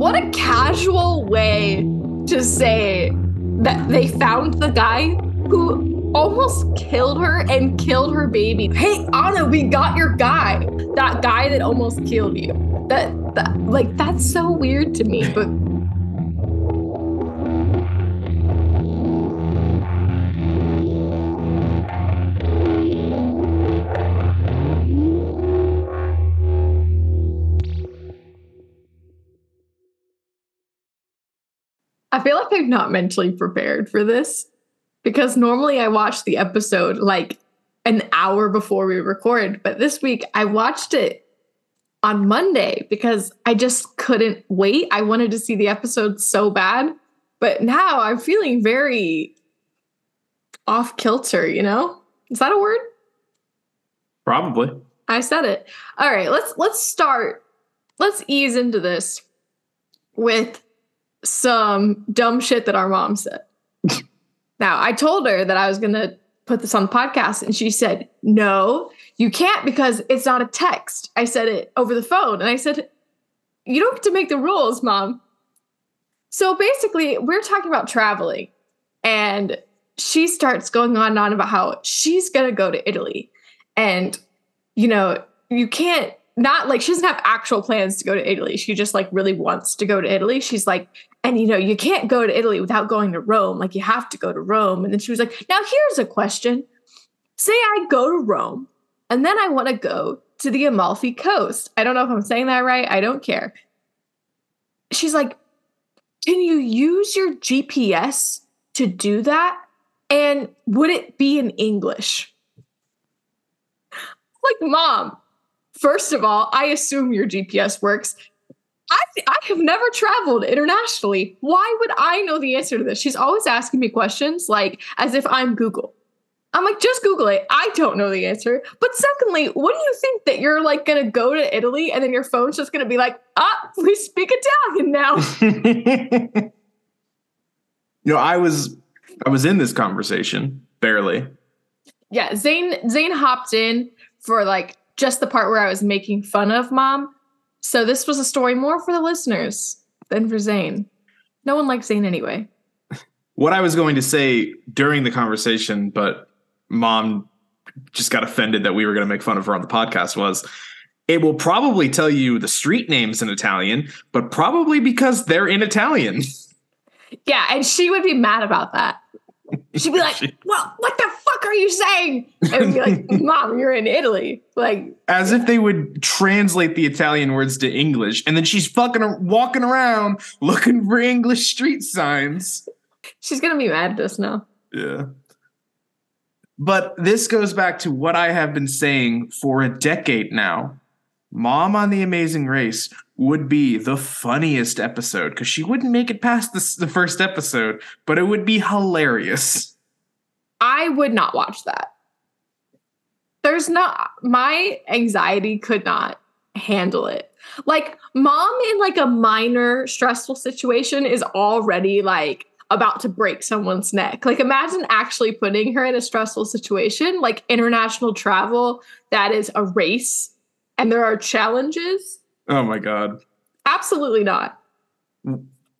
what a casual way to say that they found the guy who almost killed her and killed her baby. Hey, Ana, we got your guy. That guy that almost killed you. That, that like that's so weird to me, but I'm not mentally prepared for this because normally I watch the episode like an hour before we record, but this week I watched it on Monday because I just couldn't wait. I wanted to see the episode so bad, but now I'm feeling very off kilter, you know? Is that a word? Probably. I said it. All right, let's let's start. Let's ease into this with some dumb shit that our mom said. now, I told her that I was going to put this on the podcast, and she said, No, you can't because it's not a text. I said it over the phone, and I said, You don't get to make the rules, mom. So basically, we're talking about traveling, and she starts going on and on about how she's going to go to Italy. And, you know, you can't not like she doesn't have actual plans to go to Italy. She just like really wants to go to Italy. She's like, and you know, you can't go to Italy without going to Rome. Like you have to go to Rome. And then she was like, now here's a question. Say I go to Rome and then I want to go to the Amalfi Coast. I don't know if I'm saying that right. I don't care. She's like, can you use your GPS to do that? And would it be in English? Like, mom, first of all, I assume your GPS works. I, I have never traveled internationally. Why would I know the answer to this? She's always asking me questions like as if I'm Google. I'm like, just Google it. I don't know the answer. But secondly, what do you think that you're like gonna go to Italy and then your phone's just gonna be like, ah, we speak Italian now? you know, I was I was in this conversation barely. Yeah, Zane Zane hopped in for like just the part where I was making fun of mom so this was a story more for the listeners than for Zane. No one likes Zane anyway. What I was going to say during the conversation, but mom just got offended that we were going to make fun of her on the podcast was it will probably tell you the street names in Italian, but probably because they're in Italian. Yeah, and she would be mad about that. She'd be like, "Well, what the fuck are you saying?" And be like, "Mom, you're in Italy." Like, as if they would translate the Italian words to English, and then she's fucking walking around looking for English street signs. She's gonna be mad at us now. Yeah. But this goes back to what I have been saying for a decade now. Mom on the Amazing Race would be the funniest episode because she wouldn't make it past the, the first episode, but it would be hilarious. I would not watch that. There's not, my anxiety could not handle it. Like, mom in like a minor stressful situation is already like about to break someone's neck. Like, imagine actually putting her in a stressful situation, like international travel that is a race and there are challenges. Oh my God. Absolutely not.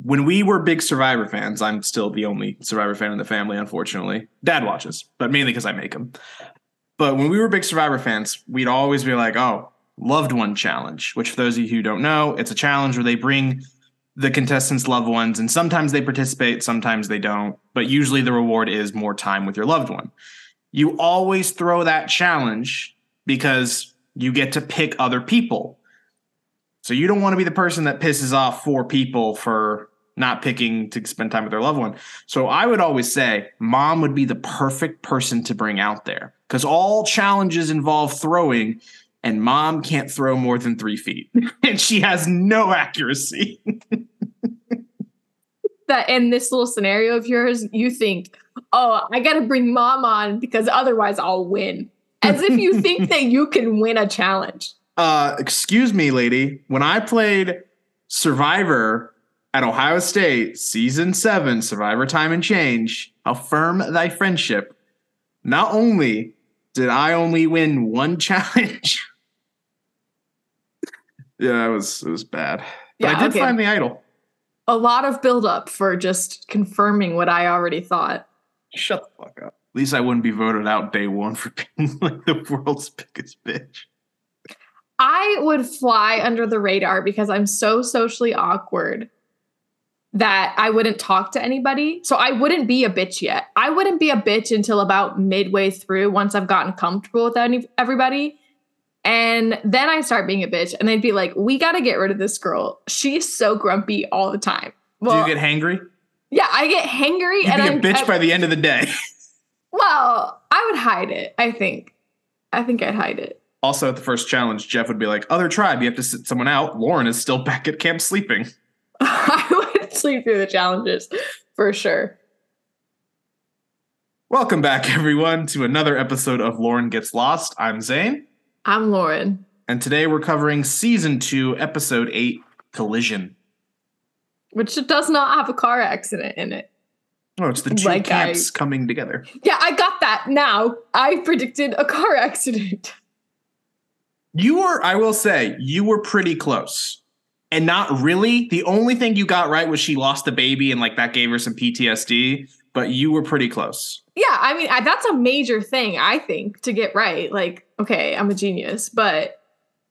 When we were big Survivor fans, I'm still the only Survivor fan in the family, unfortunately. Dad watches, but mainly because I make him. But when we were big Survivor fans, we'd always be like, oh, loved one challenge, which for those of you who don't know, it's a challenge where they bring the contestants' loved ones, and sometimes they participate, sometimes they don't. But usually the reward is more time with your loved one. You always throw that challenge because you get to pick other people. So you don't want to be the person that pisses off four people for not picking to spend time with their loved one. So I would always say mom would be the perfect person to bring out there because all challenges involve throwing, and mom can't throw more than three feet, and she has no accuracy. that in this little scenario of yours, you think, oh, I got to bring mom on because otherwise I'll win as if you think that you can win a challenge. Uh, excuse me, lady. When I played Survivor at Ohio State, season seven, Survivor Time and Change, affirm Thy Friendship, not only did I only win one challenge. yeah, it was it was bad. But yeah, I did okay. find the idol. a lot of buildup for just confirming what I already thought. Shut the fuck up. At least I wouldn't be voted out day one for being like the world's biggest bitch. I would fly under the radar because I'm so socially awkward that I wouldn't talk to anybody. So I wouldn't be a bitch yet. I wouldn't be a bitch until about midway through once I've gotten comfortable with any, everybody. And then I start being a bitch and they'd be like, "We got to get rid of this girl. She's so grumpy all the time." Well, Do you get hangry? Yeah, I get hangry You'd and be a bitch I, by the end of the day. well, I would hide it, I think. I think I'd hide it. Also, at the first challenge, Jeff would be like, Other tribe, you have to sit someone out. Lauren is still back at camp sleeping. I would sleep through the challenges for sure. Welcome back, everyone, to another episode of Lauren Gets Lost. I'm Zane. I'm Lauren. And today we're covering season two, episode eight Collision. Which does not have a car accident in it. Oh, it's the two like camps I, coming together. Yeah, I got that now. I predicted a car accident. You were, I will say, you were pretty close. And not really. The only thing you got right was she lost the baby and like that gave her some PTSD, but you were pretty close. Yeah, I mean, I, that's a major thing, I think, to get right. Like, okay, I'm a genius, but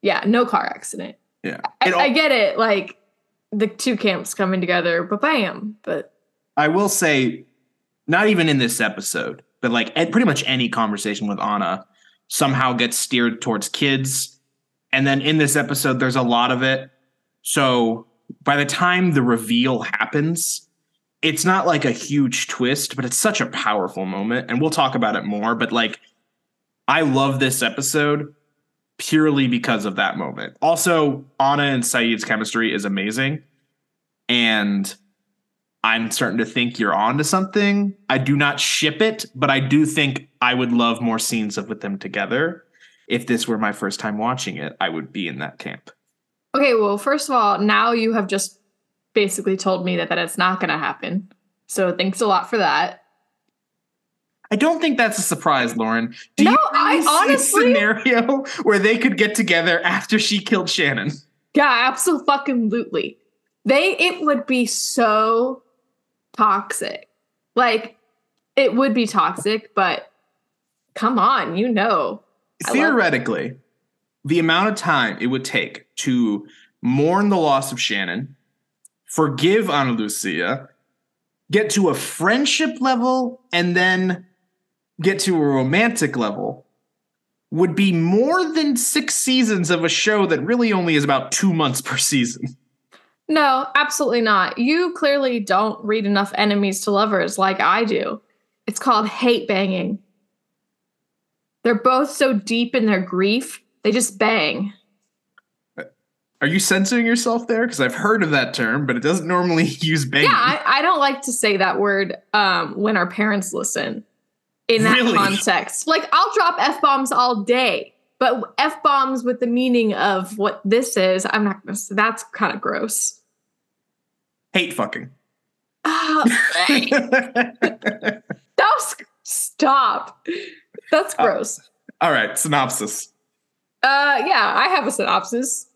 yeah, no car accident. Yeah. I, all, I get it. Like, the two camps coming together, but bam. But I will say, not even in this episode, but like pretty much any conversation with Ana somehow gets steered towards kids. And then in this episode, there's a lot of it. So by the time the reveal happens, it's not like a huge twist, but it's such a powerful moment. And we'll talk about it more. But like, I love this episode purely because of that moment. Also, Ana and Sayid's chemistry is amazing. And I'm starting to think you're on to something. I do not ship it, but I do think I would love more scenes of with them together. If this were my first time watching it, I would be in that camp. Okay, well, first of all, now you have just basically told me that, that it's not going to happen. So thanks a lot for that. I don't think that's a surprise, Lauren. Do no, you really I honestly scenario where they could get together after she killed Shannon. Yeah, absolutely. They it would be so toxic. Like it would be toxic, but come on, you know. Theoretically, the amount of time it would take to mourn the loss of Shannon, forgive Ana Lucia, get to a friendship level, and then get to a romantic level would be more than six seasons of a show that really only is about two months per season. No, absolutely not. You clearly don't read enough enemies to lovers like I do. It's called hate banging. They're both so deep in their grief, they just bang. Are you censoring yourself there? Because I've heard of that term, but it doesn't normally use banging. Yeah, I, I don't like to say that word um, when our parents listen in that really? context. Like, I'll drop F bombs all day, but F bombs with the meaning of what this is, I'm not gonna, that's kind of gross. Hate fucking. Oh, stop. That's uh, gross. Uh, all right, synopsis. Uh, yeah, I have a synopsis.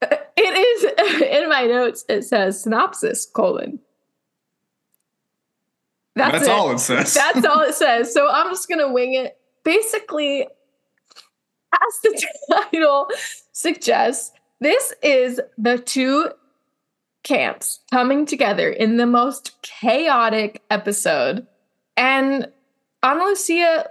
It is in my notes. It says synopsis colon. That's, That's it. all it says. That's all it says. So I'm just gonna wing it. Basically, as the title suggests, this is the two camps coming together in the most chaotic episode. And Ana Lucia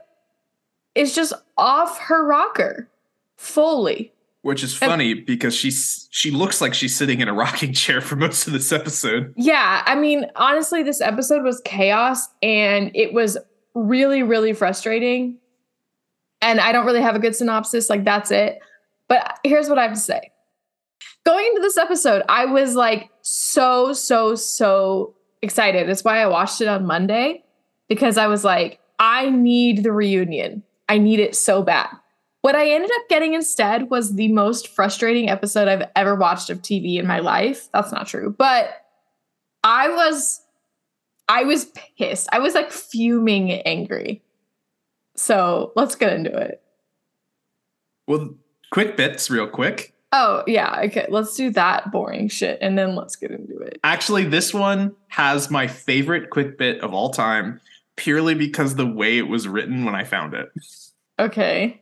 is just off her rocker fully. Which is funny and, because she's she looks like she's sitting in a rocking chair for most of this episode. Yeah, I mean, honestly, this episode was chaos and it was really, really frustrating. And I don't really have a good synopsis, like that's it. But here's what I have to say going into this episode, I was like so, so, so excited. That's why I watched it on Monday because I was like, I need the reunion. I need it so bad. What I ended up getting instead was the most frustrating episode I've ever watched of TV in my life. That's not true, but I was I was pissed. I was like fuming angry. So, let's get into it. Well, quick bits real quick Oh, yeah. Okay. Let's do that boring shit and then let's get into it. Actually, this one has my favorite quick bit of all time purely because the way it was written when I found it. Okay.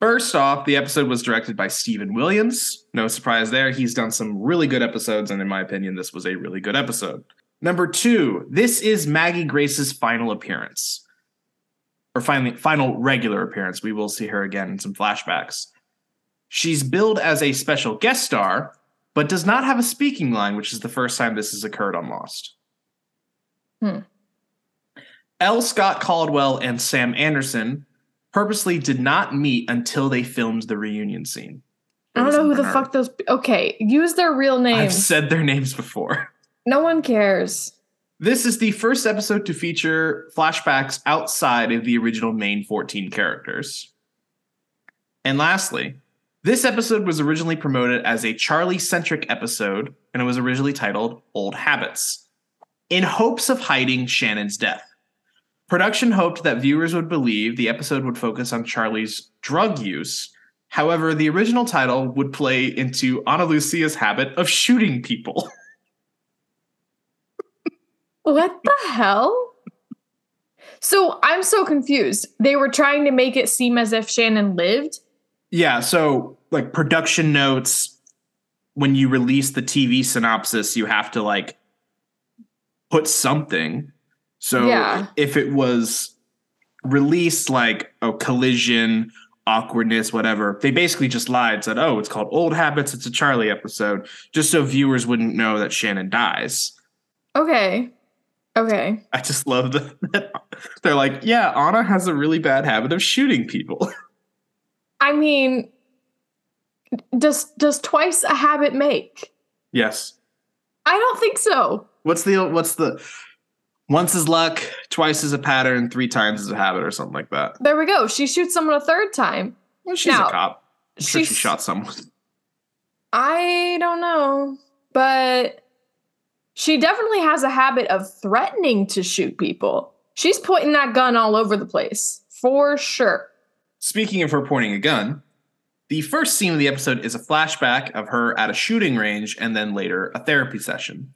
First off, the episode was directed by Stephen Williams. No surprise there. He's done some really good episodes, and in my opinion, this was a really good episode. Number two, this is Maggie Grace's final appearance. Or finally, final regular appearance. We will see her again in some flashbacks. She's billed as a special guest star, but does not have a speaking line, which is the first time this has occurred on Lost. Hmm. L. Scott Caldwell and Sam Anderson purposely did not meet until they filmed the reunion scene. I don't know who the fuck those. Okay, use their real names. I've said their names before. No one cares. This is the first episode to feature flashbacks outside of the original main 14 characters. And lastly, this episode was originally promoted as a Charlie centric episode, and it was originally titled Old Habits, in hopes of hiding Shannon's death. Production hoped that viewers would believe the episode would focus on Charlie's drug use. However, the original title would play into Ana Lucia's habit of shooting people. What the hell? So I'm so confused. They were trying to make it seem as if Shannon lived. Yeah, so like production notes, when you release the TV synopsis, you have to like put something. So Yeah. if it was released like a collision, awkwardness, whatever, they basically just lied, said, oh, it's called Old Habits, it's a Charlie episode, just so viewers wouldn't know that Shannon dies. Okay. Okay. I just love that they're like, yeah, Ana has a really bad habit of shooting people. I mean, does does twice a habit make? yes. I don't think so. What's the what's the once is luck, twice is a pattern, three times is a habit, or something like that. There we go. She shoots someone a third time. Well, she's Now, a cop. I'm sure she she's- shot someone. I don't know, but she definitely has a habit of threatening to shoot people. She's pointing that gun all over the place for sure. Speaking of her pointing a gun, the first scene of the episode is a flashback of her at a shooting range and then later a therapy session.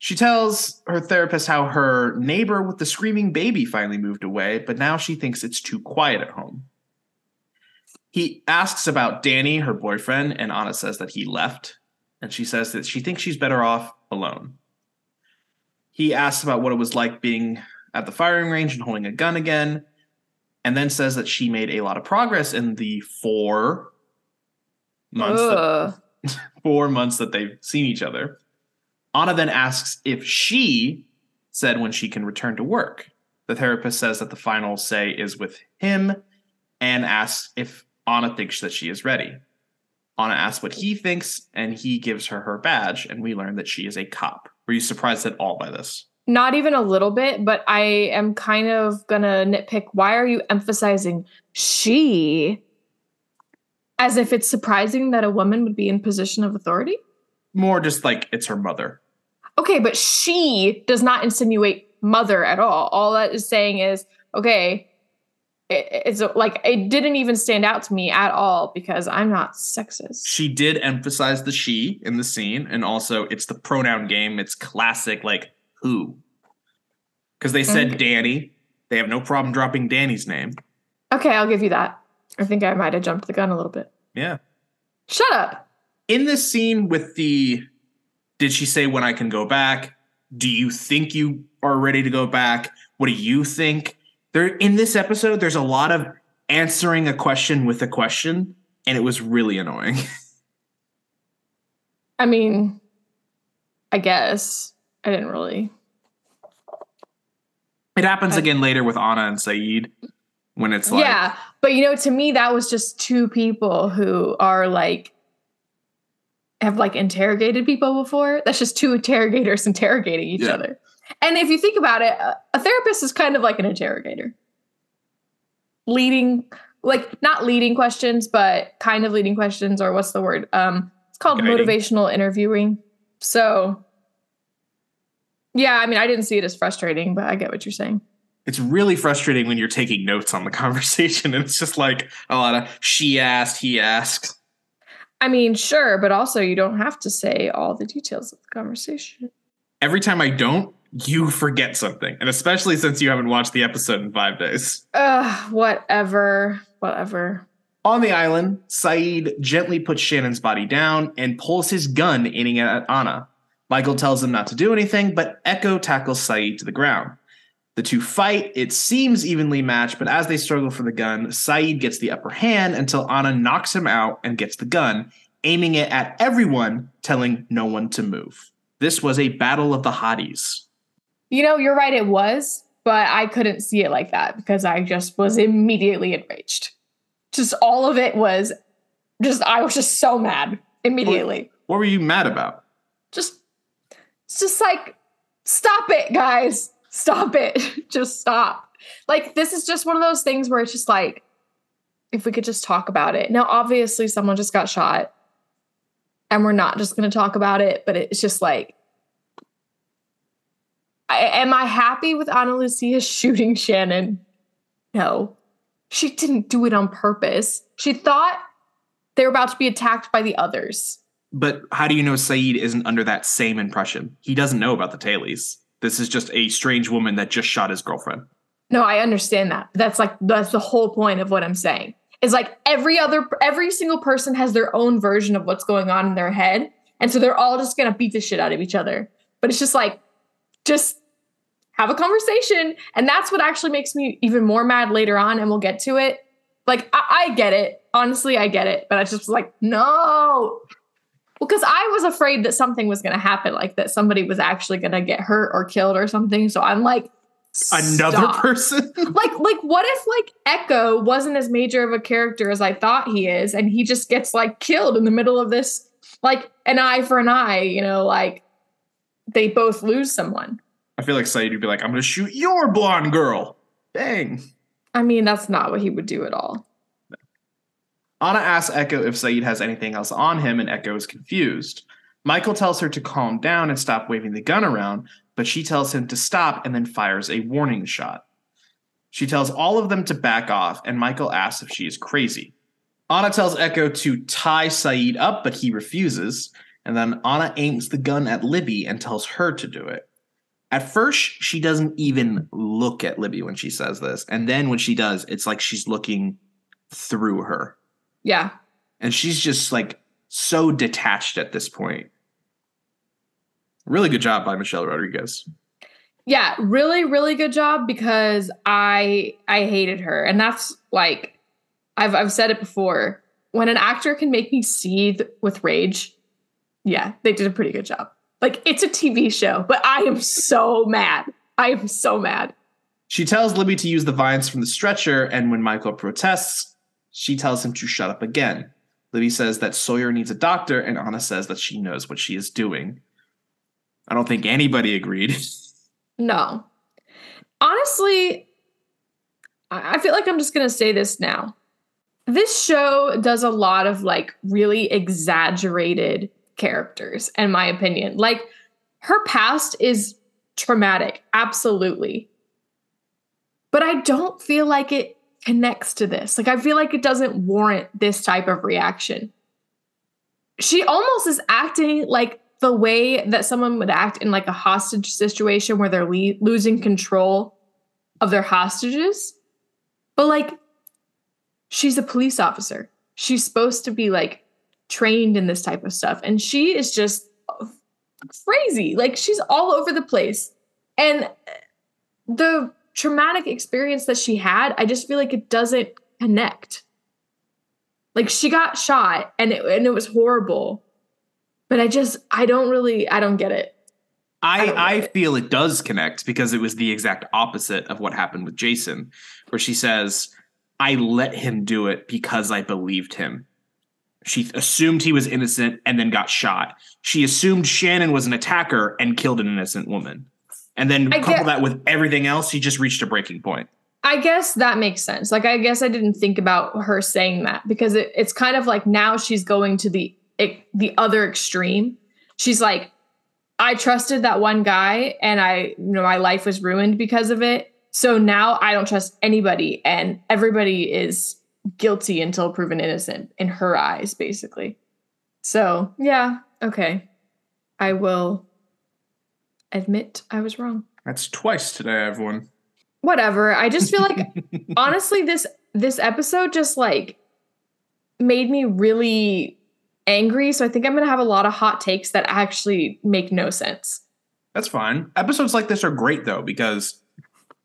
She tells her therapist how her neighbor with the screaming baby finally moved away, but now she thinks it's too quiet at home. He asks about Danny, her boyfriend, and Ana says that he left, and she says that she thinks she's better off alone. He asks about what it was like being at the firing range and holding a gun again, and then says that she made a lot of progress in the four months that, four months that they've seen each other. Ana then asks if she said when she can return to work. The therapist says that the final say is with him and asks if Ana thinks that she is ready. Ana asks what he thinks, and he gives her her badge, and we learn that she is a cop. Were you surprised at all by this? Not even a little bit, but I am kind of gonna nitpick. Why are you emphasizing she as if it's surprising that a woman would be in position of authority? More just like it's her mother. Okay, but she does not insinuate mother at all. All that is saying is, okay, it, it's like it didn't even stand out to me at all because I'm not sexist. She did emphasize the she in the scene, and also it's the pronoun game. It's classic, like who. Because they said Okay. Danny. They have no problem dropping Danny's name. Okay, I'll give you that. I think I might have jumped the gun a little bit. Yeah. Shut up. In this scene with the did she say when I can go back? Do you think you are ready to go back? What do you think? There in this episode, there's a lot of answering a question with a question, and it was really annoying. I mean, I guess I didn't really. It happens I- again later with Ana and Sayid when it's like yeah, but you know, to me, that was just two people who are like have like interrogated people before. That's just two interrogators interrogating each Yeah. other. And if you think about it, a- therapist is kind of like an interrogator, leading, like not leading questions, but kind of leading questions, or what's the word? Um, it's called Guiding. motivational interviewing. So, yeah, I mean, I didn't see it as frustrating, but I get what you're saying. It's really frustrating when you're taking notes on the conversation and it's just like a lot of she asked, he asked. I mean, sure, but also you don't have to say all the details of the conversation. Every time I don't, you forget something. And especially since you haven't watched the episode in five days. Ugh, whatever. Whatever. On the island, Sayid gently puts Shannon's body down and pulls his gun aiming at Ana. Michael tells him not to do anything, but Eko tackles Sayid to the ground. The two fight. It seems evenly matched, but as they struggle for the gun, Sayid gets the upper hand until Ana knocks him out and gets the gun, aiming it at everyone, telling no one to move. This was a battle of the hotties. You know, you're right, it was, but I couldn't see it like that because I just was immediately enraged. Just all of it was just, I was just so mad immediately. What, what were you mad about? Just, it's just like, stop it, guys stop it. just stop. Like, this is just one of those things where it's just like, if we could just talk about it. Now, obviously, someone just got shot, and we're not just going to talk about it, but it's just like, I, am I happy with Ana Lucia shooting Shannon? No. She didn't do it on purpose. She thought they were about to be attacked by the others. But how do you know Sayid isn't under that same impression? He doesn't know about the tailies. This is just a strange woman that just shot his girlfriend. No, I understand that. That's like that's the whole point of what I'm saying. Is like every other every single person has their own version of what's going on in their head. And so they're all just gonna beat the shit out of each other. But it's just like, just have a conversation. And that's what actually makes me even more mad later on, and we'll get to it. Like, I, I get it. Honestly, I get it. But I just was like, no, because I was afraid that something was going to happen, like that somebody was actually going to get hurt or killed or something. So I'm like, another person. like, like what if like Eko wasn't as major of a character as I thought he is, and he just gets like killed in the middle of this, like an eye for an eye, you know, like they both lose someone. I feel like Sayid would be like, I'm going to shoot your blonde girl. Bang. I mean, that's not what he would do at all. Ana asks Eko if Sayid has anything else on him, and Eko is confused. Michael tells her to calm down and stop waving the gun around, but she tells him to stop and then fires a warning shot. She tells all of them to back off, and Michael asks if she is crazy. Ana tells Eko to tie Sayid up, but he refuses, and then Ana aims the gun at Libby and tells her to do it. At first, she doesn't even look at Libby when she says this, and then when she does, it's like she's looking through her. Yeah. And she's just like so detached at this point. Really good job by Michelle Rodriguez. Yeah, really, really good job because I I hated her. And that's like I've I've said it before. When an actor can make me seethe with rage, yeah, they did a pretty good job. Like it's a TV show, but I am so mad. I am so mad. She tells Libby to use the vines from the stretcher, and when Michael protests, she tells him to shut up again. Libby says that Sawyer needs a doctor, and Ana says that she knows what she is doing. I don't think anybody agreed. No. Honestly, I feel like I'm just going to say this now. This show does a lot of like really exaggerated characters, in my opinion. Like, her past is traumatic, absolutely. But I don't feel like it connects to this. Like I feel like it doesn't warrant this type of reaction. She almost is acting like the way that someone would act in like a hostage situation where they're le- losing control of their hostages. But like she's a police officer. She's supposed to be like trained in this type of stuff and she is just crazy. Like she's all over the place. And the traumatic experience that she had, I just feel like it doesn't connect. Like she got shot and it, and it was horrible. But I just I don't really I don't get it. I I, I feel it does connect because it was the exact opposite of what happened with Jason, where she says, "I let him do it because I believed him." She assumed he was innocent and then got shot. She assumed Shannon was an attacker and killed an innocent woman and then I couple that with everything else, he just reached a breaking point. I guess that makes sense. Like, I guess I didn't think about her saying that because it, it's kind of like now she's going to the it, the other extreme. She's like, I trusted that one guy, and I, you know, my life was ruined because of it. so now I don't trust anybody, and everybody is guilty until proven innocent in her eyes, basically. So, yeah, okay. I will admit I was wrong. That's twice today, everyone. Whatever. I just feel like honestly this this episode just like made me really angry, so I think I'm going to have a lot of hot takes that actually make no sense. That's fine. Episodes like this are great though because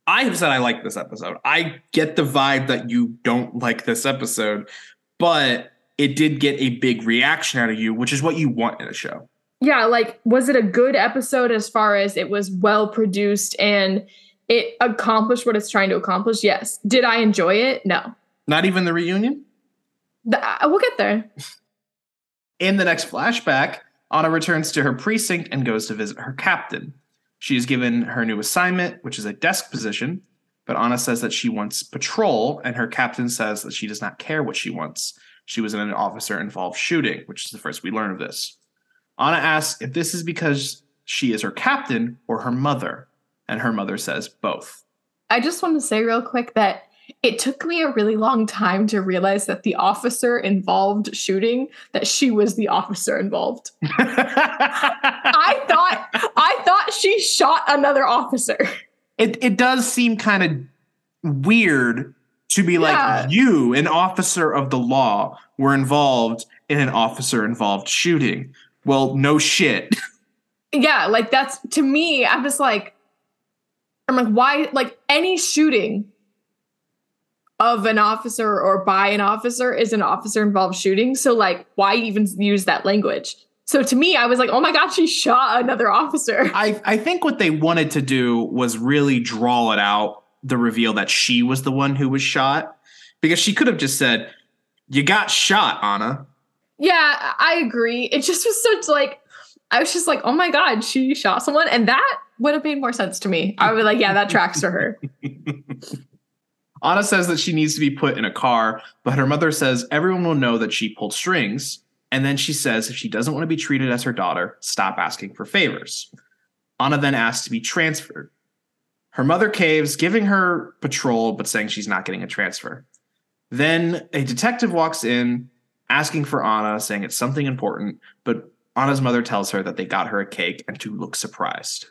I have said I like this episode. I get the vibe that you don't like this episode, but it did get a big reaction out of you, which is what you want in a show. Yeah, like was it a good episode as far as it was well produced and it accomplished what it's trying to accomplish? Yes. Did I enjoy it? No. Not even the reunion? The, uh, we'll get there. In the next flashback, Ana returns to her precinct and goes to visit her captain. She is given her new assignment, which is a desk position, but Ana says that she wants patrol, and her captain says that she does not care what she wants. She was in an officer involved shooting, which is the first we learn of this. Ana asks if this is because she is her captain or her mother, and her mother says both. I just want to say real quick that it took me a really long time to realize that the officer involved shooting that she was the officer involved. I thought I thought she shot another officer. It it does seem kind of weird to be Yeah. like you, an officer of the law, were involved in an officer involved shooting. Well, no shit. Yeah, like that's to me, I'm just like I'm like, why like any shooting of an officer or by an officer is an officer involved shooting. So like why even use that language? So to me, I was like, oh my god, she shot another officer. I, I think what they wanted to do was really draw it out the reveal that she was the one who was shot because she could have just said, You got shot, Ana. Yeah, I agree. It just was such like I was just like, oh my god, she shot someone, and that would have made more sense to me. I would be like, yeah, that tracks for her. Ana says that she needs to be put in a car, but her mother says everyone will know that she pulled strings. And then she says if she doesn't want to be treated as her daughter, stop asking for favors. Ana then asks to be transferred. Her mother caves, giving her patrol, but saying she's not getting a transfer. Then a detective walks in, asking for Ana, saying it's something important, but Ana's mother tells her that they got her a cake and to look surprised.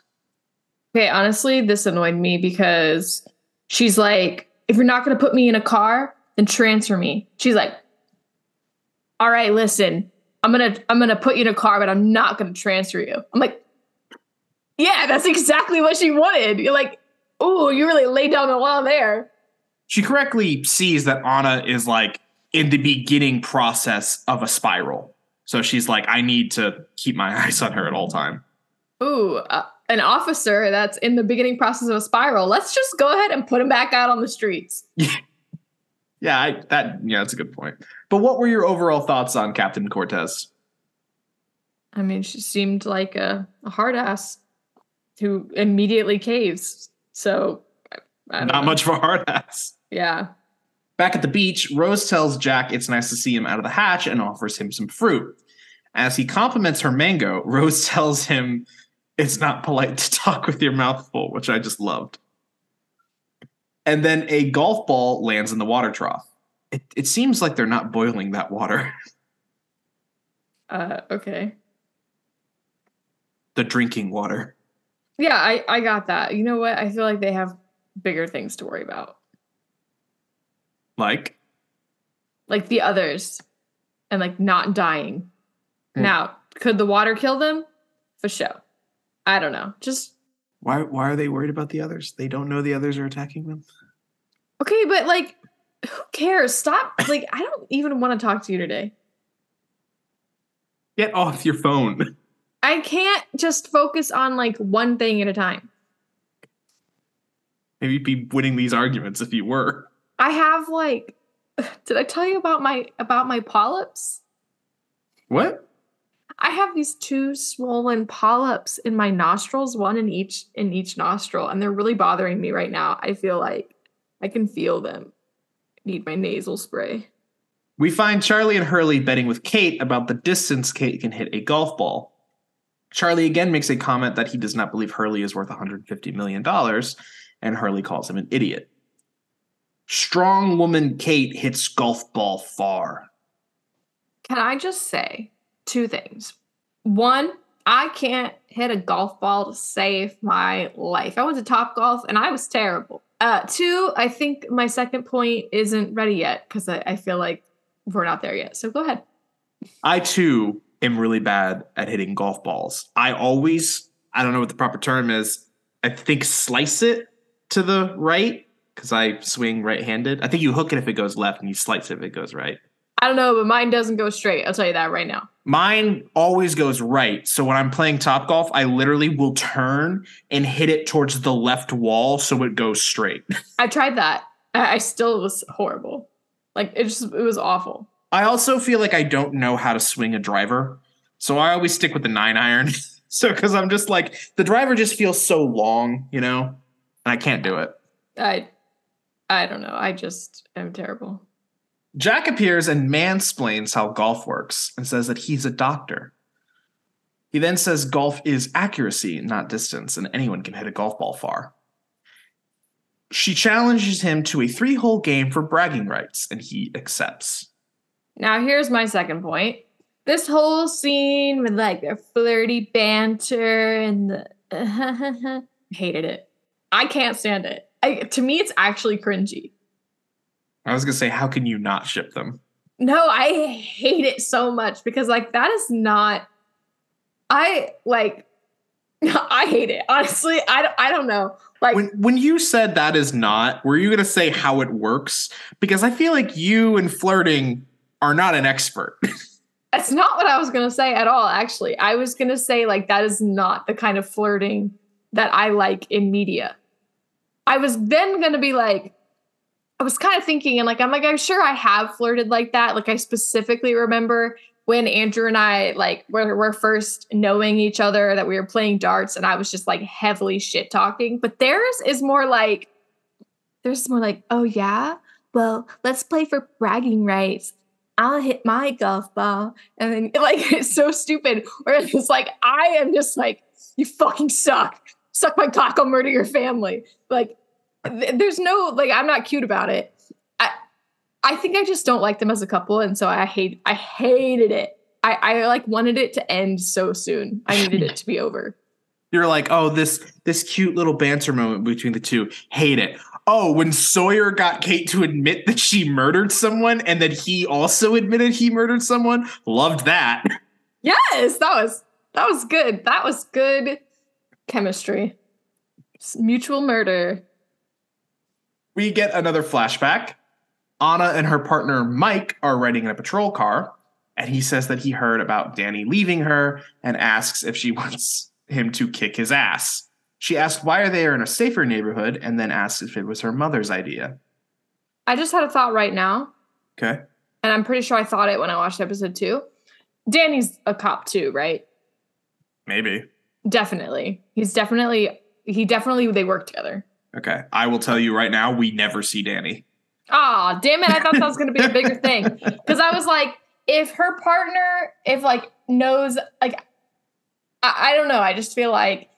Okay, honestly, this annoyed me because she's like, if you're not going to put me in a car, then transfer me. She's like, all right, listen, I'm gonna I'm gonna put you in a car, but I'm not gonna transfer you. I'm like, yeah, that's exactly what she wanted. You're like, oh, you really laid down the law there. she correctly sees that Ana is like in the beginning process of a spiral. So she's like, I need to keep my eyes on her at all time. Ooh, uh, an officer that's in the beginning process of a spiral. Let's just go ahead and put him back out on the streets. Yeah, I, that yeah, that's a good point. But what were your overall thoughts on Captain Cortez? I mean, she seemed like a, a hard ass who immediately caves. So, I, I don't Not know. much of a hard ass. Yeah. Back at the beach, Rose tells Jack it's nice to see him out of the hatch and offers him some fruit. As he compliments her mango, Rose tells him it's not polite to talk with your mouth full, which I just loved. And then a golf ball lands in the water trough. It, it seems like they're not boiling that water, Uh, okay. the drinking water. Yeah, I, I got that. You know what? I feel like they have bigger things to worry about, Like, like the others, and like not dying. Hmm. Now, could the water kill them? For sure. I don't know. Just why why are they worried about the others? They don't know the others are attacking them. okay, but like, who cares? Stop. Like, I don't even want to talk to you today. Get off your phone. I can't just focus on like one thing at a time. Maybe you'd be winning these arguments if you were. I have like did I tell you about my about my polyps? What? I have these two swollen polyps in my nostrils, one in each in each nostril, and they're really bothering me right now. I feel like I can feel them. Need my nasal spray. We find Charlie and Hurley betting with Kate about the distance Kate can hit a golf ball. Charlie again makes a comment that he does not believe Hurley is worth $150 million, and Hurley calls him an idiot. Strong woman Kate hits golf ball far. Can I just say two things? One, I can't hit a golf ball to save my life. I went to Top Golf and I was terrible. Uh, two, I think my second point isn't ready yet because I, I feel like we're not there yet. So go ahead. I too am really bad at hitting golf balls. I always, I don't know what the proper term is. I think slice it to the right because I swing right handed. I think you hook it if it goes left and you slice it if it goes right. I don't know, but mine doesn't go straight. I'll tell you that right now. Mine always goes right. So when I'm playing top golf, I literally will turn and hit it towards the left wall so it goes straight. I tried that. I, still was horrible. Like it just it was awful. I also feel like I don't know how to swing a driver. So I always stick with the nine iron. so because I'm just like the driver just feels so long, you know, and I can't do it. I I don't know. I just am terrible. Jack appears and mansplains how golf works and says that he's a doctor. He then says golf is accuracy, not distance, and anyone can hit a golf ball far. She challenges him to a three hole game for bragging rights, and he accepts. Now, here's my second point. This whole scene with like their flirty banter and the hated it. I can't stand it. I, to me, it's actually cringy. I was gonna say, how can you not ship them? No, I hate it so much because like that is not. I like. I hate it honestly. I don't, I don't know. Like when when you said that is not, were you gonna say how it works? Because I feel like you and flirting are not an expert. That's not what I was gonna say at all. Actually, I was gonna say like that is not the kind of flirting that I like in media. I was then gonna be like, I was kind of thinking, and like, I'm like, I'm sure I have flirted like that. Like, I specifically remember when Andrew and I like were, were first knowing each other that we were playing darts, and I was just like heavily shit talking. But theirs is more like, there's more like, oh yeah, well, let's play for bragging rights. I'll hit my golf ball, and then like it's so stupid. Where it's like, I am just like, you fucking suck. Suck my cock, I'll murder your family. Like there's no like I'm not cute about it. I I think I just don't like them as a couple, and so I hate I hated it. I I like wanted it to end so soon. I needed it to be over. You're like, oh, this this cute little banter moment between the two. Hate it. Oh, when Sawyer got Kate to admit that she murdered someone and that he also admitted he murdered someone, loved that. Yes, that was that was good. That was good chemistry. Mutual murder we get another flashback. Ana and her partner Mike are riding in a patrol car, and he says that he heard about Danny leaving her and asks if she wants him to kick his ass. She asks why are they in a safer neighborhood and then asks if it was her mother's idea. I just had a thought right now. Okay. And I'm pretty sure I thought it when I watched episode two. Danny's a cop too, right? Maybe. Definitely. He's definitely he definitely they work together. Okay. I will tell you right now, we never see Danny. Ah, damn it. I thought that was going to be a bigger thing. Because I was like, if her partner, if like knows, like, I, I don't know. I just feel like,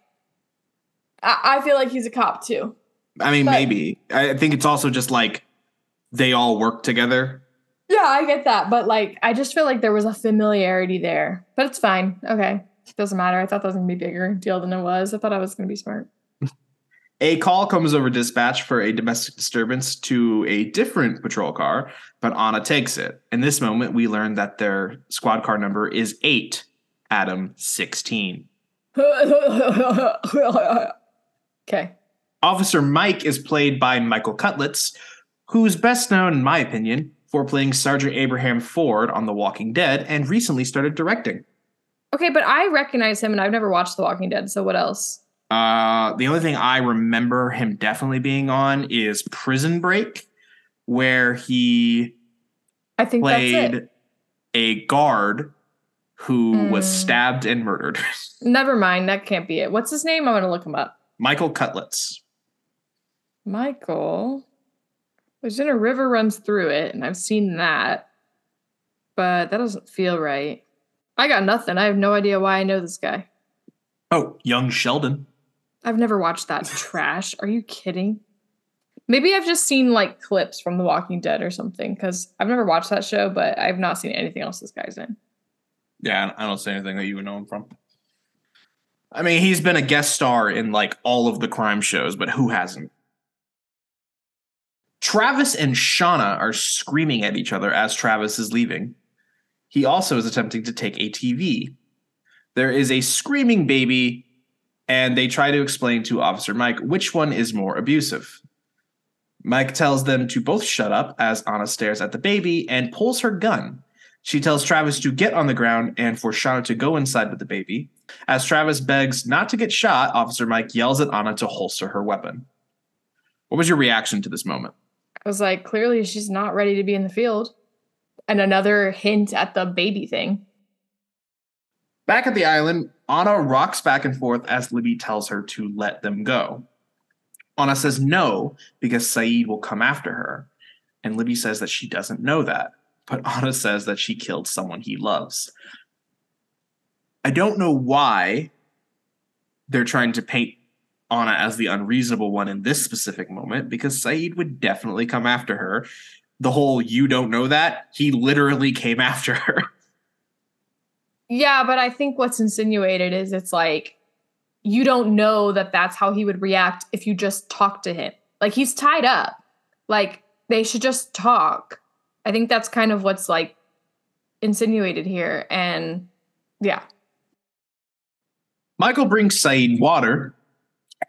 I, I, feel like he's a cop too. I mean, but, maybe. I think it's also just like they all work together. Yeah, I get that. But like, I just feel like there was a familiarity there. But it's fine. Okay. Doesn't matter. I thought that was going to be a bigger deal than it was. I thought I was going to be smart. A call comes over dispatch for a domestic disturbance to a different patrol car, but Ana takes it. In this moment, we learn that their squad car number is 8, Adam 16. okay. Officer Mike is played by Michael Cudlitz, who's best known, in my opinion, for playing Sergeant Abraham Ford on The Walking Dead and recently started directing. Okay, but I recognize him and I've never watched The Walking Dead, so what else? Uh, the only thing I remember him definitely being on is Prison Break, where he I think played a guard who mm. was stabbed and murdered. Never mind, that can't be it. What's his name? I'm gonna look him up. Michael Cudlitz. Michael. was in a River runs through it, and I've seen that, but that doesn't feel right. I got nothing. I have no idea why I know this guy. Oh, young Sheldon. I've never watched that trash. Are you kidding? Maybe I've just seen like clips from The Walking Dead or something because I've never watched that show, but I've not seen anything else this guy's in. Yeah, I don't see anything that you would know him from. I mean, he's been a guest star in like all of the crime shows, but who hasn't? Travis and Shauna are screaming at each other as Travis is leaving. He also is attempting to take a TV. There is a screaming baby, and they try to explain to Officer Mike which one is more abusive. Mike tells them to both shut up as Ana stares at the baby and pulls her gun. She tells Travis to get on the ground and for Shauna to go inside with the baby. As Travis begs not to get shot, Officer Mike yells at Ana to holster her weapon. What was your reaction to this moment? I was like, clearly she's not ready to be in the field. And another hint at the baby thing. Back at the island, Ana rocks back and forth as Libby tells her to let them go. Ana says no because Sayid will come after her. And Libby says that she doesn't know that. But Ana says that she killed someone he loves. I don't know why they're trying to paint Ana as the unreasonable one in this specific moment because Sayid would definitely come after her. The whole you don't know that, he literally came after her. Yeah, but I think what's insinuated is it's like you don't know that that's how he would react if you just talk to him. Like he's tied up. Like they should just talk. I think that's kind of what's like insinuated here. And yeah. Michael brings Sayid water,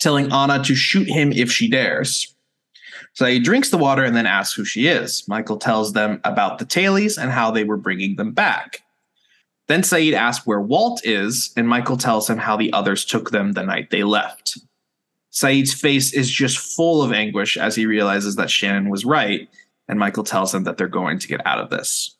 telling Ana to shoot him if she dares. Sayid drinks the water and then asks who she is. Michael tells them about the tailies and how they were bringing them back. Then Sayid asks where Walt is, and Michael tells him how the others took them the night they left. Sayid's face is just full of anguish as he realizes that Shannon was right, and Michael tells him that they're going to get out of this.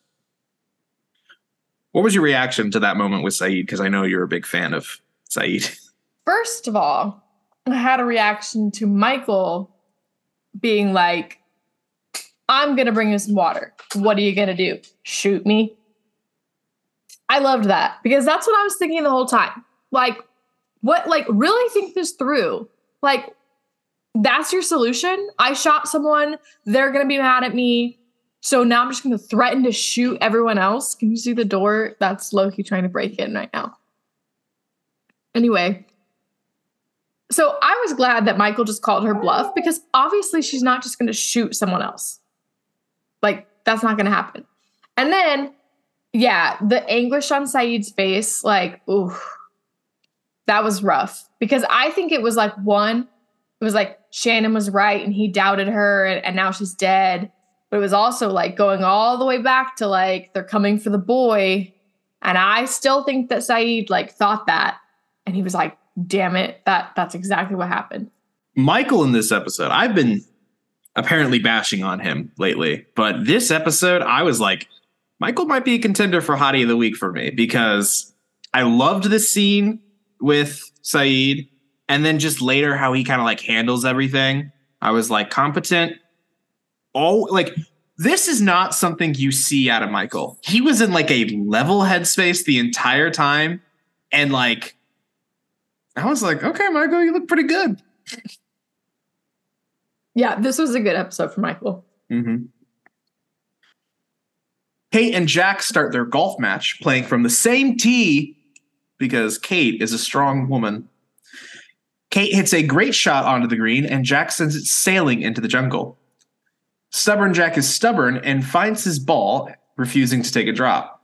What was your reaction to that moment with Sayid? Because I know you're a big fan of Sayid. First of all, I had a reaction to Michael being like, I'm going to bring you some water. What are you going to do? Shoot me? I loved that because that's what I was thinking the whole time. Like, what, like, really think this through. Like, that's your solution. I shot someone. They're going to be mad at me. So now I'm just going to threaten to shoot everyone else. Can you see the door? That's Loki trying to break in right now. Anyway, so I was glad that Michael just called her bluff because obviously she's not just going to shoot someone else. Like, that's not going to happen. And then yeah, the anguish on Sayid's face, like, ooh, that was rough because I think it was like one, it was like Shannon was right and he doubted her and, and now she's dead. But it was also like going all the way back to like they're coming for the boy. And I still think that Sayid like thought that. And he was like, damn it, that that's exactly what happened. Michael in this episode, I've been apparently bashing on him lately, but this episode, I was like, Michael might be a contender for Hottie of the Week for me because I loved this scene with Sayid. And then just later, how he kind of like handles everything. I was like, competent. Oh, like, this is not something you see out of Michael. He was in like a level headspace the entire time. And like, I was like, okay, Michael, you look pretty good. Yeah, this was a good episode for Michael. Mm-hmm. Kate and Jack start their golf match playing from the same tee because Kate is a strong woman. Kate hits a great shot onto the green and Jack sends it sailing into the jungle. Stubborn Jack is stubborn and finds his ball, refusing to take a drop.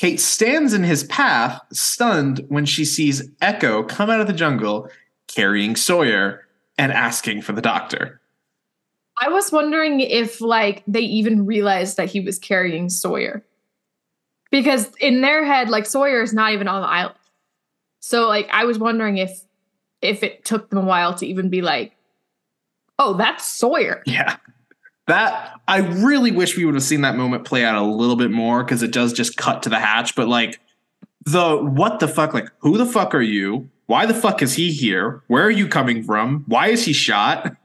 Kate stands in his path, stunned when she sees Eko come out of the jungle carrying Sawyer and asking for the doctor. I was wondering if like they even realized that he was carrying Sawyer. Because in their head, like Sawyer is not even on the island. So like I was wondering if if it took them a while to even be like, oh, that's Sawyer. Yeah. That I really wish we would have seen that moment play out a little bit more because it does just cut to the hatch. But like the what the fuck, like who the fuck are you? Why the fuck is he here? Where are you coming from? Why is he shot?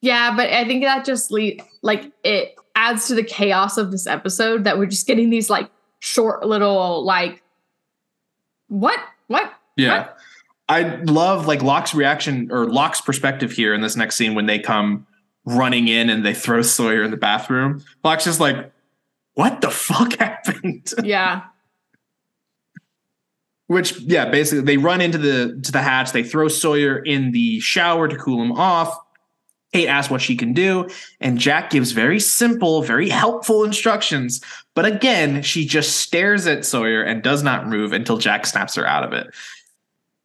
Yeah, but I think that just le- like it adds to the chaos of this episode that we're just getting these like short little like what what yeah. what? I love like Locke's reaction or Locke's perspective here in this next scene when they come running in and they throw Sawyer in the bathroom. Locke's just like, what the fuck happened? Yeah. Which, yeah, basically they run into the to the hatch, they throw Sawyer in the shower to cool him off. Kate asks what she can do, and Jack gives very simple, very helpful instructions. But again, she just stares at Sawyer and does not move until Jack snaps her out of it.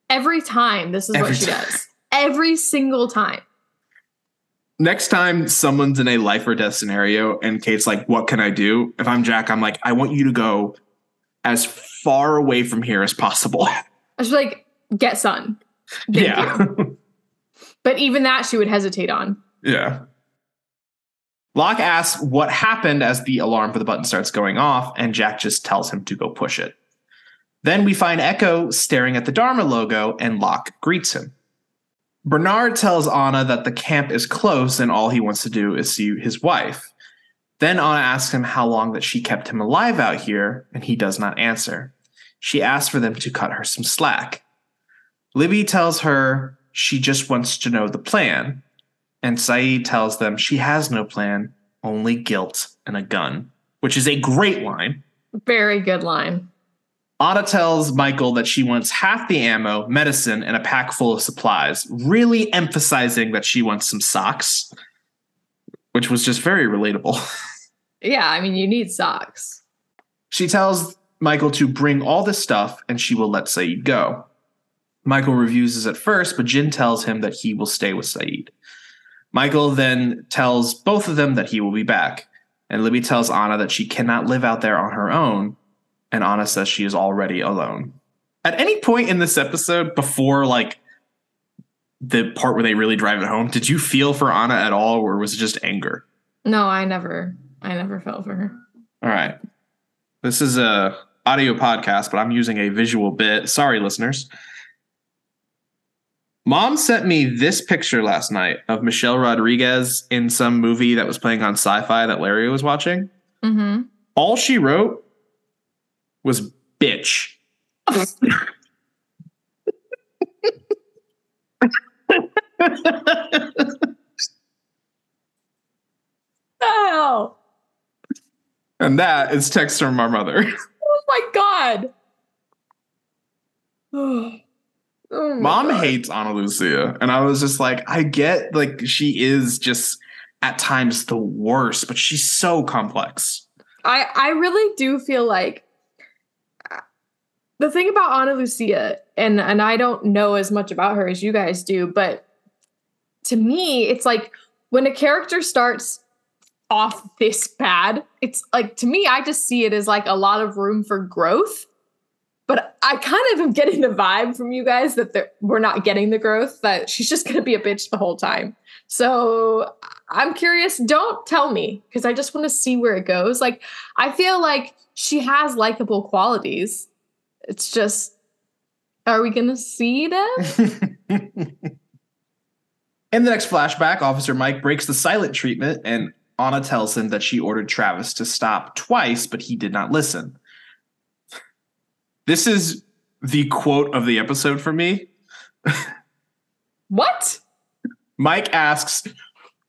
Every time, this is Every what she time. does. Every single time. Next time someone's in a life or death scenario and Kate's like, What can I do? If I'm Jack, I'm like, I want you to go as far away from here as possible. I was like, get sun. Thank yeah. But even that she would hesitate on. Yeah. Locke asks what happened as the alarm for the button starts going off, and Jack just tells him to go push it. Then we find Eko staring at the Dharma logo, and Locke greets him. Bernard tells Ana that the camp is close and all he wants to do is see his wife. Then Ana asks him how long that she kept him alive out here, and he does not answer. She asks for them to cut her some slack. Libby tells her she just wants to know the plan, and Sayid tells them she has no plan, only guilt and a gun, which is a great line. Very good line. Ana tells Michael that she wants half the ammo, medicine, and a pack full of supplies, really emphasizing that she wants some socks, which was just very relatable. Yeah, I mean, you need socks. She tells Michael to bring all this stuff and she will let Sayid go. Michael refuses at first, but Jin tells him that he will stay with Sayid. Michael then tells both of them that he will be back, and Libby tells Ana that she cannot live out there on her own, and Ana says she is already alone. At any point in this episode, before like the part where they really drive it home, did you feel for Ana at all, or was it just anger? No, I never, I never felt for her. All right. This is a audio podcast, but I'm using a visual bit. Sorry, listeners. Mom sent me this picture last night of Michelle Rodriguez in some movie that was playing on sci-fi that Larry was watching. Mm-hmm. All she wrote was bitch. Oh, and that is text from our mother. oh my god. Oh, my Mom God. hates Ana Lucia. And I was just like, I get like she is just at times the worst, but she's so complex. I I really do feel like the thing about Ana Lucia, and and I don't know as much about her as you guys do, but to me, it's like when a character starts off this bad, it's like to me, I just see it as like a lot of room for growth. But I kind of am getting the vibe from you guys that we're not getting the growth, that she's just going to be a bitch the whole time. So I'm curious. Don't tell me because I just want to see where it goes. Like, I feel like she has likable qualities. It's just, are we going to see that? In the next flashback, Officer Mike breaks the silent treatment, and Ana tells him that she ordered Travis to stop twice, but he did not listen. This is the quote of the episode for me. what? Mike asks,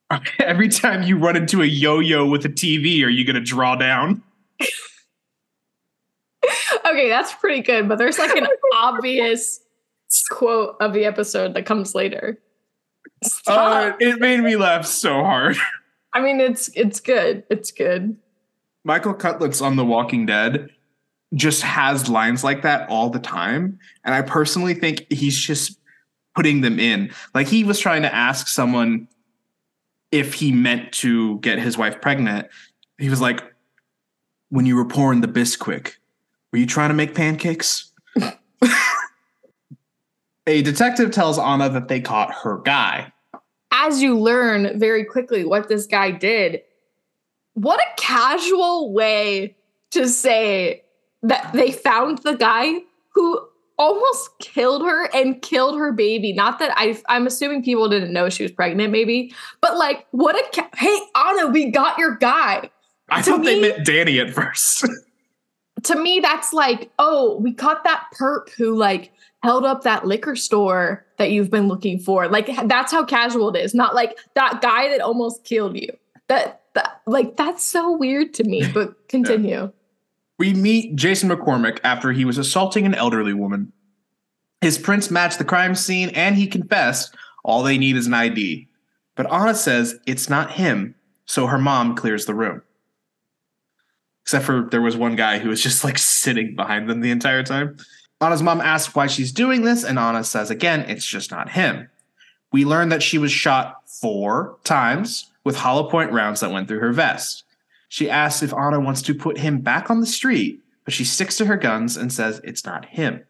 Every time you run into a yo yo with a TV, are you going to draw down? Okay, that's pretty good, but there's like an obvious quote of the episode that comes later. Uh, it made me laugh so hard. I mean, it's it's good. It's good. Michael Cudlitz on The Walking Dead just has lines like that all the time. And I personally think he's just putting them in. Like he was trying to ask someone if he meant to get his wife pregnant. He was like, when you were pouring the Bisquick, were you trying to make pancakes? A detective tells Ana that they caught her guy. As you learn very quickly what this guy did, what a casual way to say that they found the guy who almost killed her and killed her baby. Not that I, I'm assuming people didn't know she was pregnant, maybe, but like, what a ca- hey Ana, we got your guy. I To thought they me- meant Danny at first. to me, that's like, oh, we caught that perp who like held up that liquor store that you've been looking for. Like that's how casual it is. Not like that guy that almost killed you. That, that like that's so weird to me. But continue. yeah. We meet Jason McCormick after he was assaulting an elderly woman. His prints match the crime scene and he confessed all they need is an ID. But Ana says it's not him, so her mom clears the room. Except for there was one guy who was just like sitting behind them the entire time. Ana's mom asks why she's doing this, and Ana says again, it's just not him. We learn that she was shot four times with hollow point rounds that went through her vest. She asks if Ana wants to put him back on the street, but she sticks to her guns and says it's not him.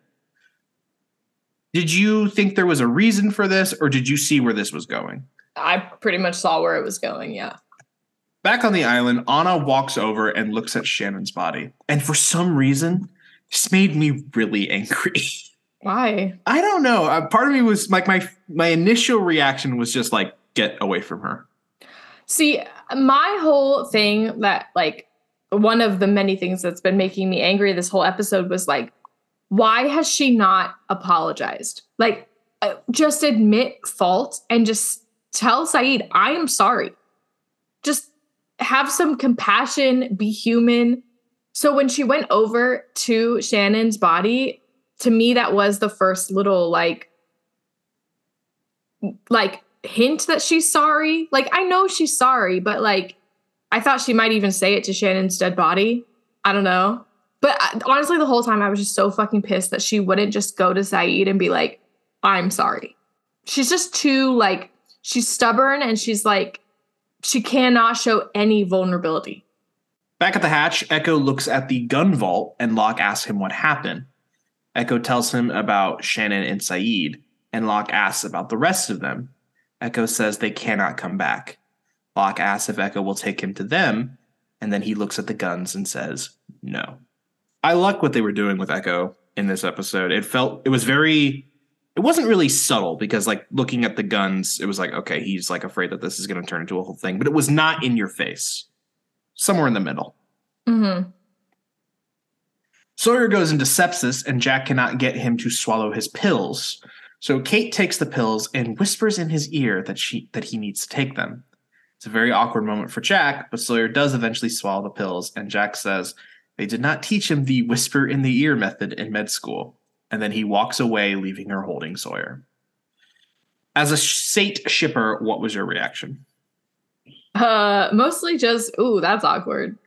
Did you think there was a reason for this, or did you see where this was going? I pretty much saw where it was going, yeah. Back on the island, Ana walks over and looks at Shannon's body. And for some reason, this made me really angry. Why? I don't know. Uh, part of me was like my my initial reaction was just like get away from her. See, my whole thing that like one of the many things that's been making me angry this whole episode was like why has she not apologized? Like uh, just admit fault and just tell Sayid, I am sorry. Have some compassion, be human. So when she went over to Shannon's body, to me that was the first little like like hint that she's sorry. Like I know she's sorry, but like I thought she might even say it to Shannon's dead body. I don't know. But uh, honestly, the whole time I was just so fucking pissed that she wouldn't just go to Sayid and be like, I'm sorry. She's just too like she's stubborn and she's like she cannot show any vulnerability. Back at the hatch, Eko looks at the gun vault and Locke asks him what happened. Eko tells him about Shannon and Sayid, and Locke asks about the rest of them. Eko says they cannot come back. Locke asks if Eko will take him to them, and then he looks at the guns and says no. I like what they were doing with Eko in this episode. It felt it was very it wasn't really subtle because like looking at the guns, it was like, okay, he's like afraid that this is going to turn into a whole thing, but it was not in your face. Somewhere in the middle. Mm-hmm. Sawyer goes into sepsis and Jack cannot get him to swallow his pills. So Kate takes the pills and whispers in his ear that she that he needs to take them. It's a very awkward moment for Jack, but Sawyer does eventually swallow the pills, and Jack says they did not teach him the whisper in the ear method in med school and then he walks away, leaving her holding Sawyer. As a Sate shipper, what was your reaction? Uh, mostly just, ooh, that's awkward.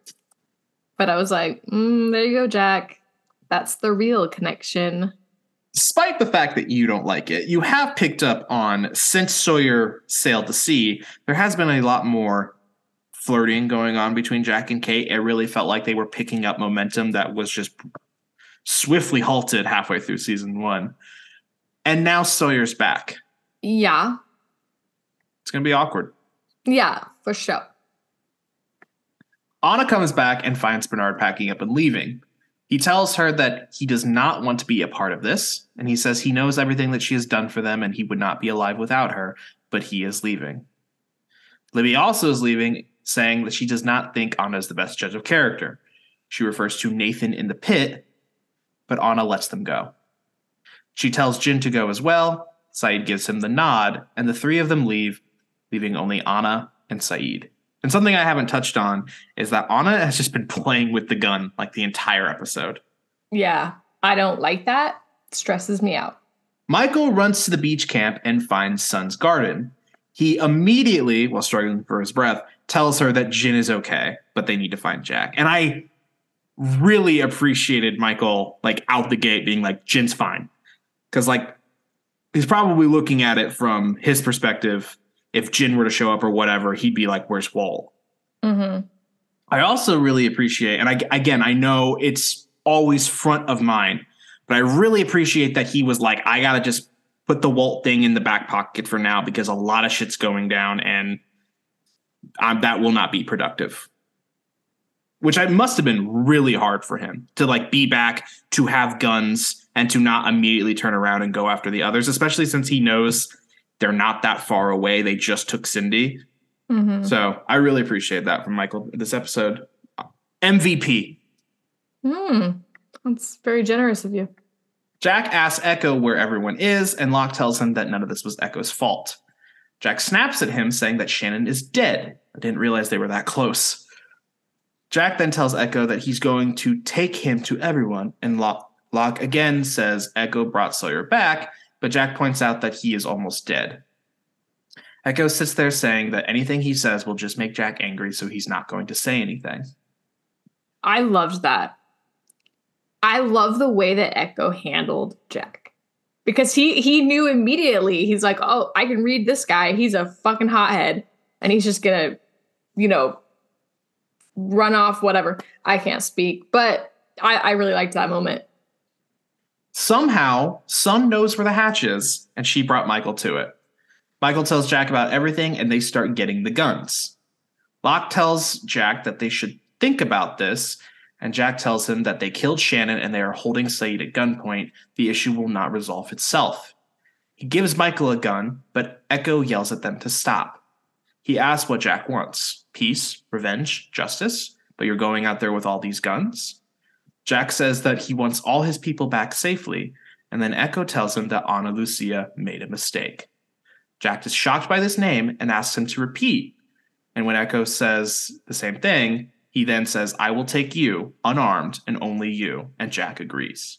But I was like, mm, there you go, Jack. That's the real connection. Despite the fact that you don't like it, you have picked up on since Sawyer sailed the sea, there has been a lot more flirting going on between Jack and Kate. It really felt like they were picking up momentum that was just swiftly halted halfway through season one. And now Sawyer's back. Yeah. It's going to be awkward. Yeah, for sure. Ana comes back and finds Bernard packing up and leaving. He tells her that he does not want to be a part of this, and he says he knows everything that she has done for them and he would not be alive without her, but he is leaving. Libby also is leaving, saying that she does not think Ana is the best judge of character. She refers to Nathan in the pit but Ana lets them go. She tells Jin to go as well. Sayid gives him the nod, and the three of them leave, leaving only Ana and Sayid. And something I haven't touched on is that Ana has just been playing with the gun like the entire episode. Yeah, I don't like that. It stresses me out. Michael runs to the beach camp and finds Sun's garden. He immediately, while struggling for his breath, tells her that Jin is okay, but they need to find Jack. And I really appreciated Michael like out the gate being like Jin's fine because like he's probably looking at it from his perspective. If Jin were to show up or whatever, he'd be like, "Where's Walt?" Mm-hmm. I also really appreciate, and I again, I know it's always front of mind, but I really appreciate that he was like, "I gotta just put the Walt thing in the back pocket for now because a lot of shit's going down, and um, that will not be productive." Which I must have been really hard for him to like be back to have guns and to not immediately turn around and go after the others, especially since he knows they're not that far away. They just took Cindy. Mm-hmm. So I really appreciate that from Michael this episode. MVP. Hmm. That's very generous of you. Jack asks Eko where everyone is, and Locke tells him that none of this was Eko's fault. Jack snaps at him, saying that Shannon is dead. I didn't realize they were that close. Jack then tells Eko that he's going to take him to everyone, and Locke, Locke again says Eko brought Sawyer back, but Jack points out that he is almost dead. Eko sits there saying that anything he says will just make Jack angry, so he's not going to say anything. I loved that. I love the way that Eko handled Jack. Because he he knew immediately. He's like, "Oh, I can read this guy. He's a fucking hothead and he's just to, you know, run off whatever. I can't speak, but I I really liked that moment. Somehow, Sun knows where the hatch is, and she brought Michael to it. Michael tells Jack about everything, and they start getting the guns. Locke tells Jack that they should think about this, and Jack tells him that they killed Shannon and they are holding Sayid at gunpoint. The issue will not resolve itself. He gives Michael a gun, but Eko yells at them to stop. He asks what Jack wants peace, revenge, justice, but you're going out there with all these guns? Jack says that he wants all his people back safely, and then Eko tells him that Ana Lucia made a mistake. Jack is shocked by this name and asks him to repeat. And when Eko says the same thing, he then says, I will take you, unarmed, and only you. And Jack agrees.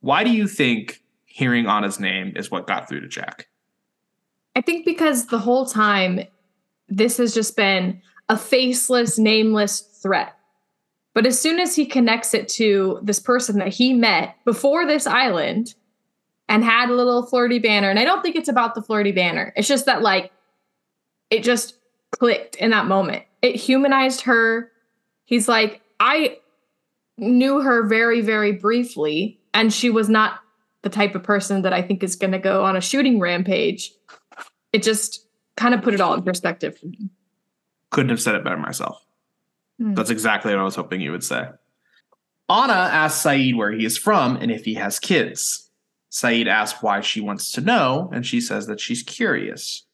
Why do you think hearing Ana's name is what got through to Jack? I think because the whole time this has just been a faceless, nameless threat. But as soon as he connects it to this person that he met before this island and had a little flirty banner, and I don't think it's about the flirty banner, it's just that, like, it just clicked in that moment. It humanized her. He's like, I knew her very, very briefly, and she was not the type of person that I think is going to go on a shooting rampage. It just kind of put it all in perspective for me. Couldn't have said it better myself. Hmm. That's exactly what I was hoping you would say. Ana asks Sayid where he is from and if he has kids. Sayid asks why she wants to know, and she says that she's curious.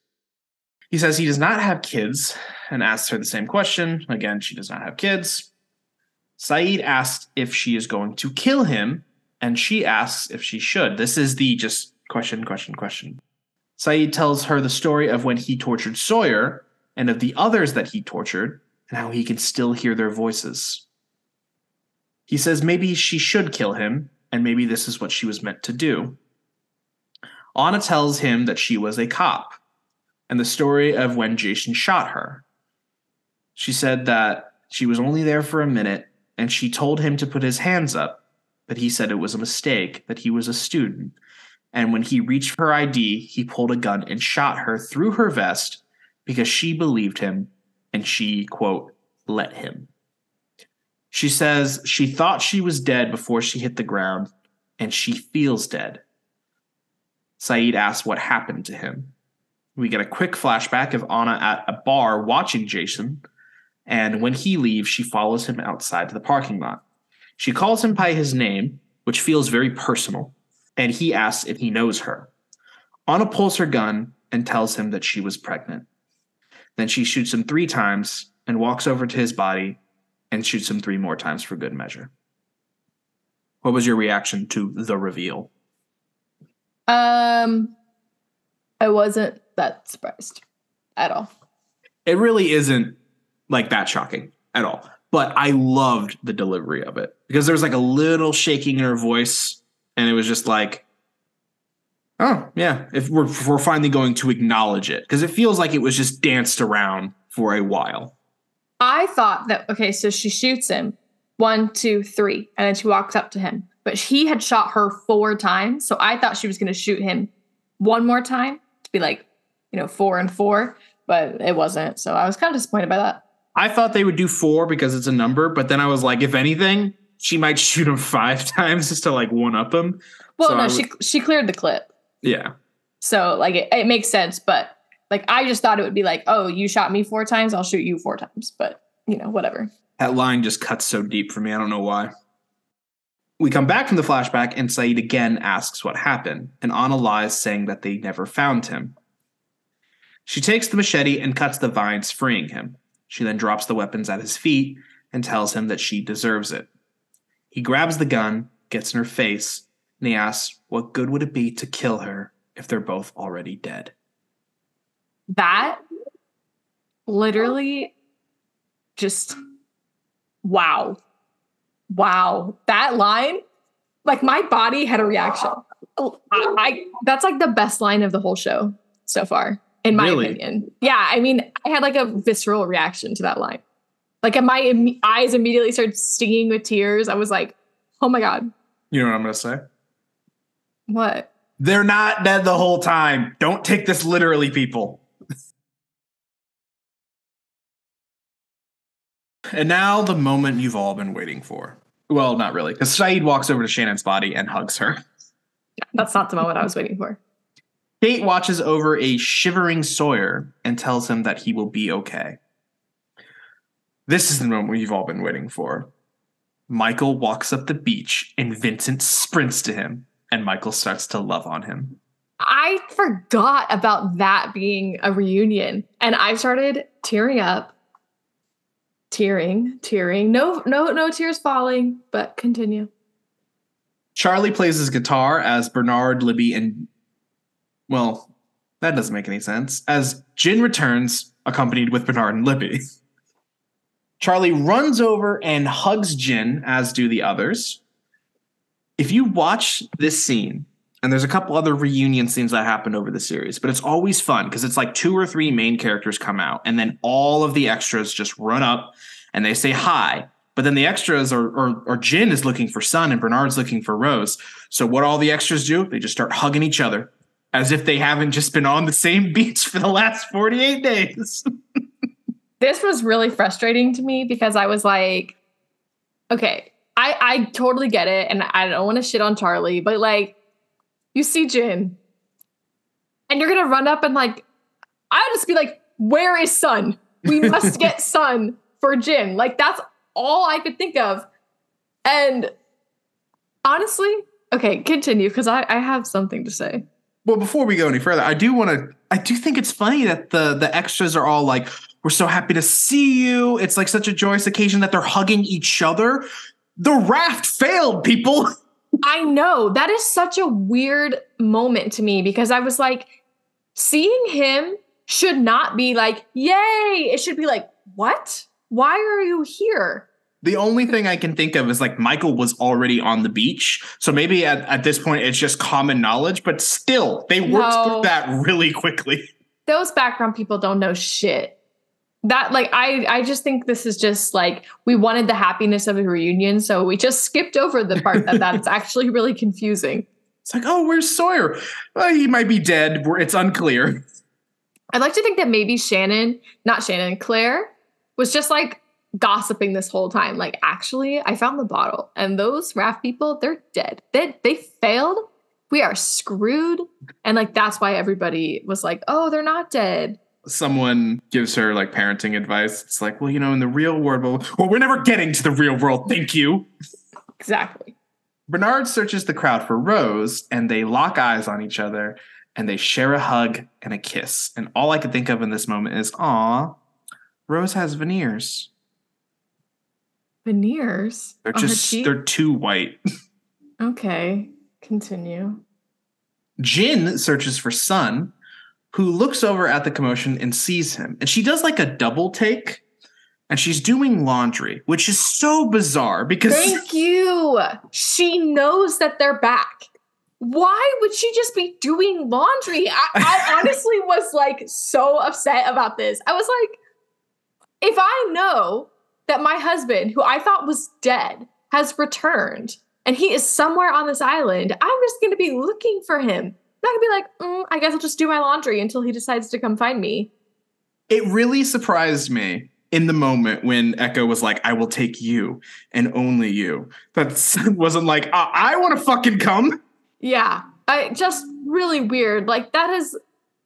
He says he does not have kids and asks her the same question. Again, she does not have kids. Sayid asks if she is going to kill him, and she asks if she should. This is the just question, question, question. Sayid tells her the story of when he tortured Sawyer and of the others that he tortured and how he can still hear their voices. He says maybe she should kill him, and maybe this is what she was meant to do. Ana tells him that she was a cop and the story of when Jason shot her. She said that she was only there for a minute and she told him to put his hands up, but he said it was a mistake, that he was a student. And when he reached her ID, he pulled a gun and shot her through her vest because she believed him and she, quote, let him. She says she thought she was dead before she hit the ground and she feels dead. Sayid asks what happened to him. We get a quick flashback of Ana at a bar watching Jason, and when he leaves, she follows him outside to the parking lot. She calls him by his name, which feels very personal, and he asks if he knows her. Ana pulls her gun and tells him that she was pregnant. Then she shoots him three times and walks over to his body and shoots him three more times for good measure. What was your reaction to the reveal? Um, I wasn't that surprised at all. It really isn't like that shocking at all. But I loved the delivery of it because there was like a little shaking in her voice, and it was just like, oh yeah, if we're if we're finally going to acknowledge it because it feels like it was just danced around for a while. I thought that okay, so she shoots him one, two, three, and then she walks up to him. But he had shot her four times, so I thought she was going to shoot him one more time to be like, you know, four and four, but it wasn't. So I was kind of disappointed by that. I thought they would do four because it's a number, but then I was like, if anything, she might shoot him five times just to like one up him. Well, So no, she she cleared the clip, Yeah. so like it, it makes sense. But like I just thought it would be like, oh, you shot me four times, I'll shoot you four times. But you know, whatever. That line just cuts so deep for me. I don't know why. We come back from the flashback, and Sayid again asks what happened, and Ana lies, saying that they never found him. She takes the machete and cuts the vines, freeing him. She then drops the weapons at his feet, and tells him that she deserves it. He grabs the gun, gets in her face, and he asks, What good would it be to kill her if they're both already dead? That literally just wow. Wow. That line, like my body had a reaction. I, I that's like the best line of the whole show so far, in my Really? opinion. Yeah, I mean, I had like a visceral reaction to that line. Like my imme- eyes immediately started stinging with tears. I was like, "Oh my god, You know what I'm going to say? what?" They're not dead the whole time. Don't take this literally, people. and now the moment you've all been waiting for. Well, not really, because Sayid walks over to Shannon's body and hugs her. That's not the moment I was waiting for. Kate watches over a shivering Sawyer and tells him that he will be okay. This is the moment you've all been waiting for. Michael walks up the beach and Vincent sprints to him, and Michael starts to love on him. I forgot about that being a reunion, and I started tearing up, tearing, tearing. No, no, no tears falling, but continue. Charlie plays his guitar as Bernard, Libby, and well, that doesn't make any sense. As Jin returns, accompanied with Bernard and Libby. Charlie runs over and hugs Jin, as do the others. If you watch this scene, and there's a couple other reunion scenes that happen over the series, but it's always fun because it's like two or three main characters come out, and then all of the extras just run up and they say hi. But then the extras are, or, or Jin is looking for Sun and Bernard's looking for Rose. So what all the extras do? They just start hugging each other as if they haven't just been on the same beach for the last 48 days. This was really frustrating to me because I was like, okay, I I totally get it, and I don't want to shit on Charlie, but like, you see Jin, and you're gonna run up and like, I'll just be like, where is Sun? We must get Sun for Jin. Like that's all I could think of, and honestly, okay, continue because I I have something to say. Well, before we go any further, I do want to. I do think it's funny that the the extras are all like, "We're so happy to see you." It's like such a joyous occasion that they're hugging each other. The raft failed, people. I know that is such a weird moment to me because I was like, seeing him should not be like, yay. It should be like, what? Why are you here? The only thing I can think of is like Michael was already on the beach. So maybe at, at this point it's just common knowledge, but still, they worked No. through that really quickly. Those background people don't know shit. That like I I just think this is just like we wanted the happiness of a reunion, so we just skipped over the part that that's actually really confusing. It's like, oh, where's Sawyer? Well, he might be dead. It's unclear. I'd like to think that maybe Shannon, not Shannon, Claire, was just like gossiping this whole time. Like, actually, I found the bottle, and those raft people, they're dead. They they failed. We are screwed. And like that's why everybody was like, oh, they're not dead. Someone gives her like parenting advice. It's like, well, you know, in the real world, well, well we're never getting to the real world. Thank you. Exactly. Bernard searches the crowd for Rose, and they lock eyes on each other, and they share a hug and a kiss. And all I could think of in this moment is, aw, Rose has veneers. Veneers. They're just they're too white. okay. Continue. Jin searches for Sun, who looks over at the commotion and sees him. And she does like a double take, and she's doing laundry, which is so bizarre because Thank you. She knows that they're back. Why would she just be doing laundry? I, I honestly was like so upset about this. I was like, if I know that my husband, who I thought was dead, has returned and he is somewhere on this island, I'm just going to be looking for him. Going to be like, mm, I guess I'll just do my laundry until he decides to come find me. it really surprised me in the moment when Eko was like, I will take you and only you. That wasn't like, I, I want to fucking come. Yeah, I just really weird. Like that is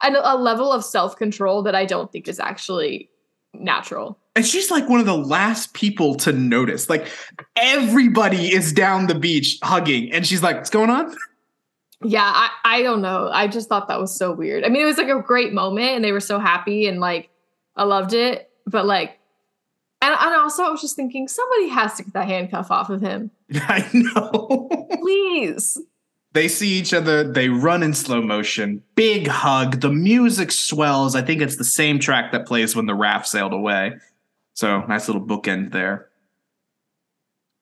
an, a level of self control that I don't think is actually natural. And she's like one of the last people to notice. Like everybody is down the beach hugging, and she's like, What's going on? Yeah, I, I don't know. I just thought that was so weird. I mean, it was like a great moment and they were so happy and like I loved it. But like And, and also, I was just thinking somebody has to get that handcuff off of him. I know. Please. they see each other. They run in slow motion. Big hug. The music swells. I think it's the same track that plays when the raft sailed away. So nice little bookend there.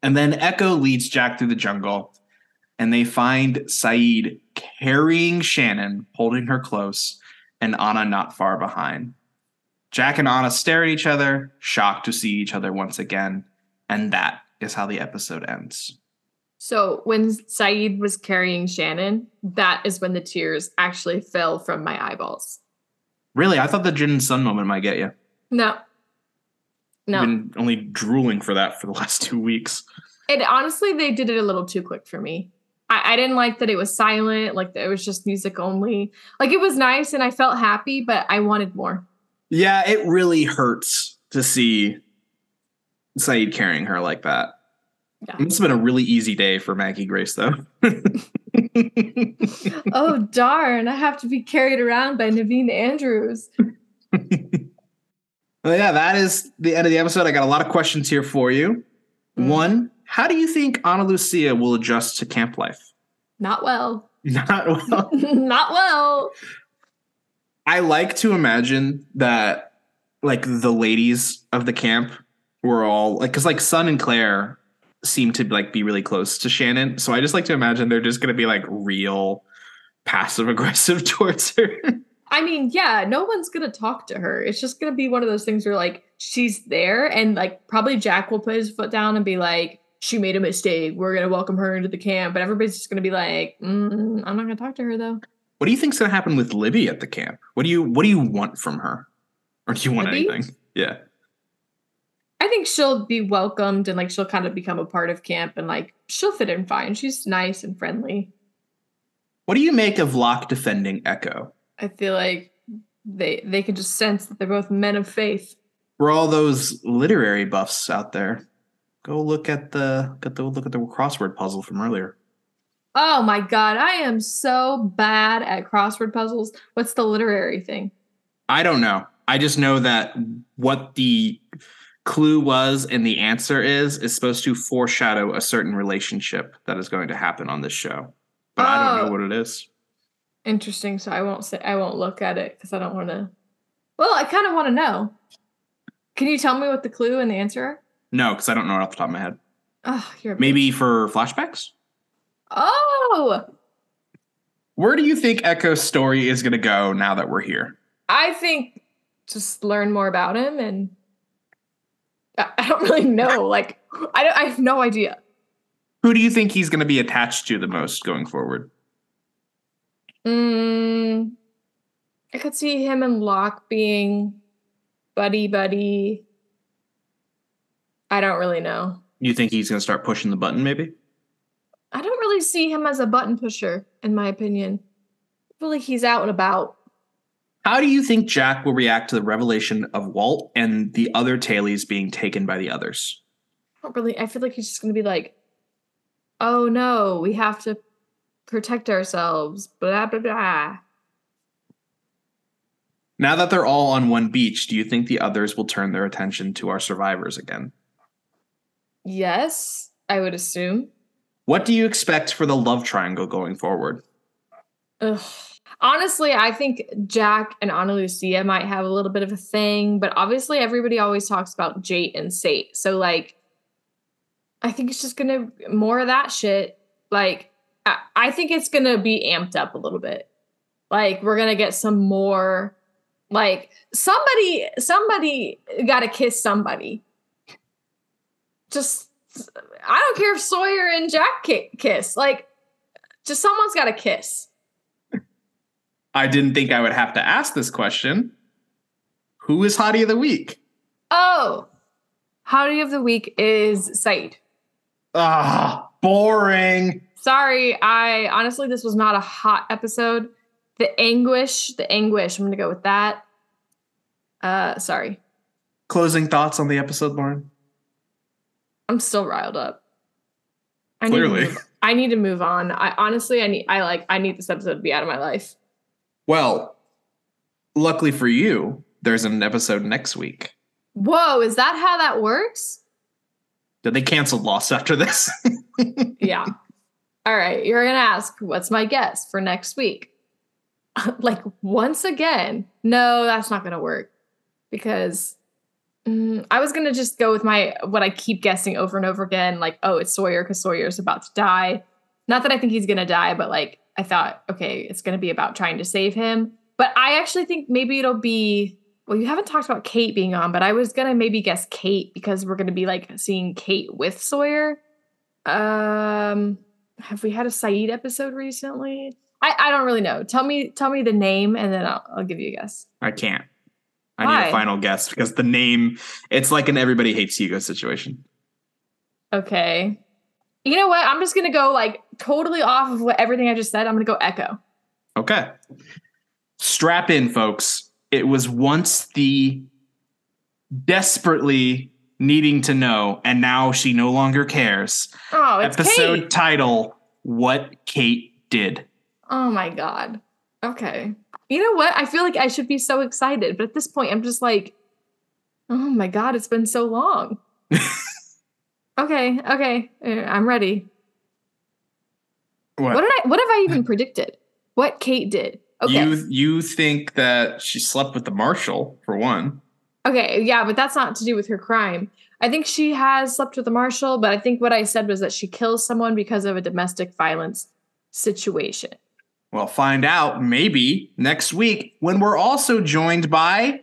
And then Eko leads Jack through the jungle, and they find Sayid carrying Shannon, holding her close, and Ana not far behind. Jack and Ana stare at each other, shocked to see each other once again, and that is how the episode ends. So when Sayid was carrying Shannon, that is when the tears actually fell from my eyeballs. Really, I thought the Jin and Sun moment might get you. No. No. I've been only drooling for that for the last two weeks. It honestly, they did it a little too quick for me. I, I didn't like that it was silent, like it was just music only. Like it was nice and I felt happy, but I wanted more. Yeah, it really hurts to see Sayid carrying her like that. Yeah. It must have been a really easy day for Maggie Grace, though. oh darn! I have to be carried around by Naveen Andrews. Well, yeah, that is the end of the episode. I got a lot of questions here for you. Mm. One, how do you think Ana Lucia will adjust to camp life? Not well. Not well. Not well. I like to imagine that like the ladies of the camp were all like because like Sun and Claire seem to like be really close to Shannon. So I just like to imagine they're just gonna be like real passive aggressive towards her. I mean, yeah, no one's gonna talk to her. It's just gonna be one of those things where like she's there, and like probably Jack will put his foot down and be like, "She made a mistake. We're gonna welcome her into the camp." But everybody's just gonna be like, mm, "I'm not gonna talk to her though." what do you think's gonna happen with Libby at the camp? What do you what do you want from her? Or do you want Libby? anything? Yeah. I think she'll be welcomed and like she'll kind of become a part of camp and like she'll fit in fine. She's nice and friendly. What do you make of Locke defending Eko? I feel like they they can just sense that they're both men of faith. For all those literary buffs out there, go look at the get the look at the crossword puzzle from earlier. Oh my god, I am so bad at crossword puzzles. What's the literary thing? I don't know. I just know that what the clue was and the answer is is supposed to foreshadow a certain relationship that is going to happen on this show. But I don't Oh. know what it is. Interesting. So I won't say I won't look at it because I don't want to. Well, I kind of want to know. Can you tell me what the clue and the answer are? No, because I don't know it off the top of my head. Oh, you're Maybe for flashbacks? Oh, Where do you think Eko's story is going to go now that we're here? I think just learn more about him, and I, I don't really know. Like, I don't, I have no idea. Who do you think he's going to be attached to the most going forward? Mm, I could see him and Locke being buddy buddy. I don't really know. You think he's going to start pushing the button, maybe? I don't really see him as a button pusher, in my opinion. I feel like he's out and about. How do you think Jack will react to the revelation of Walt and the other Tailies being taken by the others? I don't really. I feel like he's just gonna be like, "Oh no, we have to protect ourselves." Blah blah blah. Now that they're all on one beach, do you think the others will turn their attention to our survivors again? Yes, I would assume. What do you expect for the love triangle going forward? Ugh. Honestly, I think Jack and Ana Lucia might have a little bit of a thing, but obviously everybody always talks about Jate and Sate. So like I think it's just gonna more of that shit. Like I, I think it's gonna be amped up a little bit. Like we're gonna get some more like somebody somebody gotta kiss somebody. Just I don't care if Sawyer and Jack ki- kiss. Like just someone's gotta kiss. I didn't think I would have to ask this question. Who is Hottie of the Week? Oh, Hottie of the Week is Sayid. Ah, boring. Sorry, I honestly, this was not a hot episode. The anguish, the anguish, I'm gonna go with that. Uh, sorry. Closing thoughts on the episode, Lauren? I'm still riled up. I Clearly. Need to move, I need to move on. I honestly, I need, I like, I need this episode to be out of my life. Well, luckily for you, there's an episode next week. Whoa, is that how that works? Did they cancel Lost after this? yeah. All right, you're gonna ask, what's my guess for next week? like once again, no, that's not gonna work because mm, I was gonna just go with my what I keep guessing over and over again, like, oh, it's Sawyer because Sawyer's about to die. Not that I think he's gonna die, but like I thought, okay, it's gonna be about trying to save him. But I actually think maybe it'll be well, you haven't talked about Kate being on, but I was gonna maybe guess Kate because we're gonna be like seeing Kate with Sawyer. Um, have we had a Sayid episode recently? I, I don't really know. Tell me tell me the name and then I'll, I'll give you a guess. I can't. I Why? need a final guess because the name it's like an everybody hates Hugo situation. Okay. You know what? I'm just gonna go like totally off of what everything I just said. I'm gonna go Eko. Okay. Strap in, folks. It was once the desperately needing to know, and now she no longer cares. Oh, it's Episode Kate. title What Kate Did. Oh my god. Okay. You know what? I feel like I should be so excited, but at this point, I'm just like, oh my god, it's been so long. okay, okay, uh, I'm ready. What? What did I? What have I even predicted? What Kate did? Okay, You you think that she slept with the marshal for one? okay, yeah, but that's not to do with her crime. I think she has slept with the marshal, but I think what I said was that she kills someone because of a domestic violence situation. Well, find out maybe next week when we're also joined by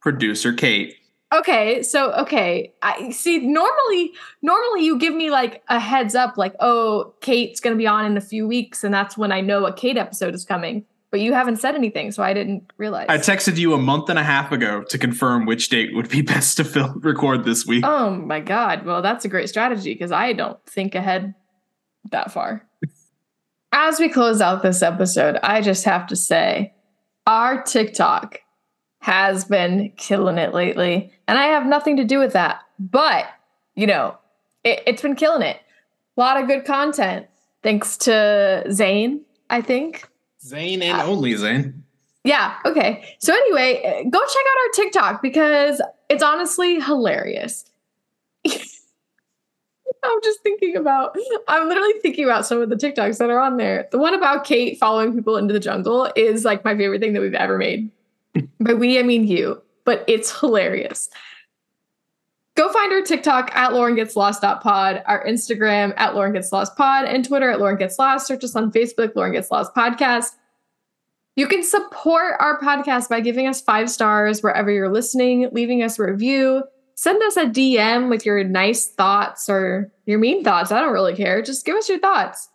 producer Kate. Okay, so okay, I see. Normally, normally you give me like a heads up, like, oh, Kate's gonna be on in a few weeks, and that's when I know a Kate episode is coming. But you haven't said anything, so I didn't realize. I texted you a month and a half ago to confirm which date would be best to film record this week. oh my god! Well, that's a great strategy because I don't think ahead that far. As we close out this episode, I just have to say, our TikTok has been killing it lately, and I have nothing to do with that. But you know, it, it's been killing it. A lot of good content, thanks to Zane. I think. Zane and only Zane. Yeah. Okay. So anyway, uh, go check out our TikTok because it's honestly hilarious. I'm just thinking about. I'm literally thinking about some of the TikToks that are on there. The one about Kate following people into the jungle is like my favorite thing that we've ever made. By we, I mean you, but it's hilarious. Go find our TikTok at Lauren Gets Lost pod, our Instagram at Lauren Gets Lost pod, and Twitter at Lauren Gets Lost. Search us on Facebook, Lauren Gets Lost podcast. You can support our podcast by giving us five stars wherever you're listening, leaving us a review, send us a DM with your nice thoughts or your mean thoughts. I don't really care. Just give us your thoughts.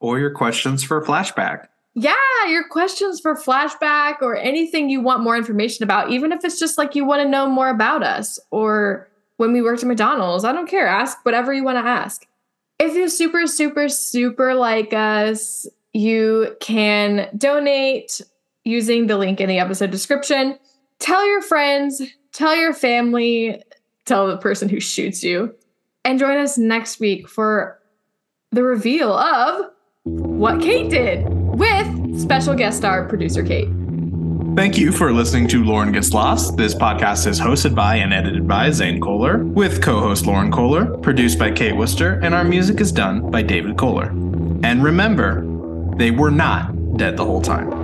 Or your questions for flashback. Yeah, your questions for flashback or anything you want more information about, even if it's just like you want to know more about us or when we worked at McDonald's. I don't care. Ask whatever you want to ask. If you super, super, super like us, you can donate using the link in the episode description. Tell your friends, tell your family, tell the person who shoots you, and join us next week for the reveal of what Kate did with special guest star producer Kate. Thank you for listening to Lauren Gets Lost. This podcast is hosted by and edited by Zane Kohler, with co host Lauren Kohler, produced by Kate Worcester, and our music is done by David Kohler. And remember, they were not dead the whole time.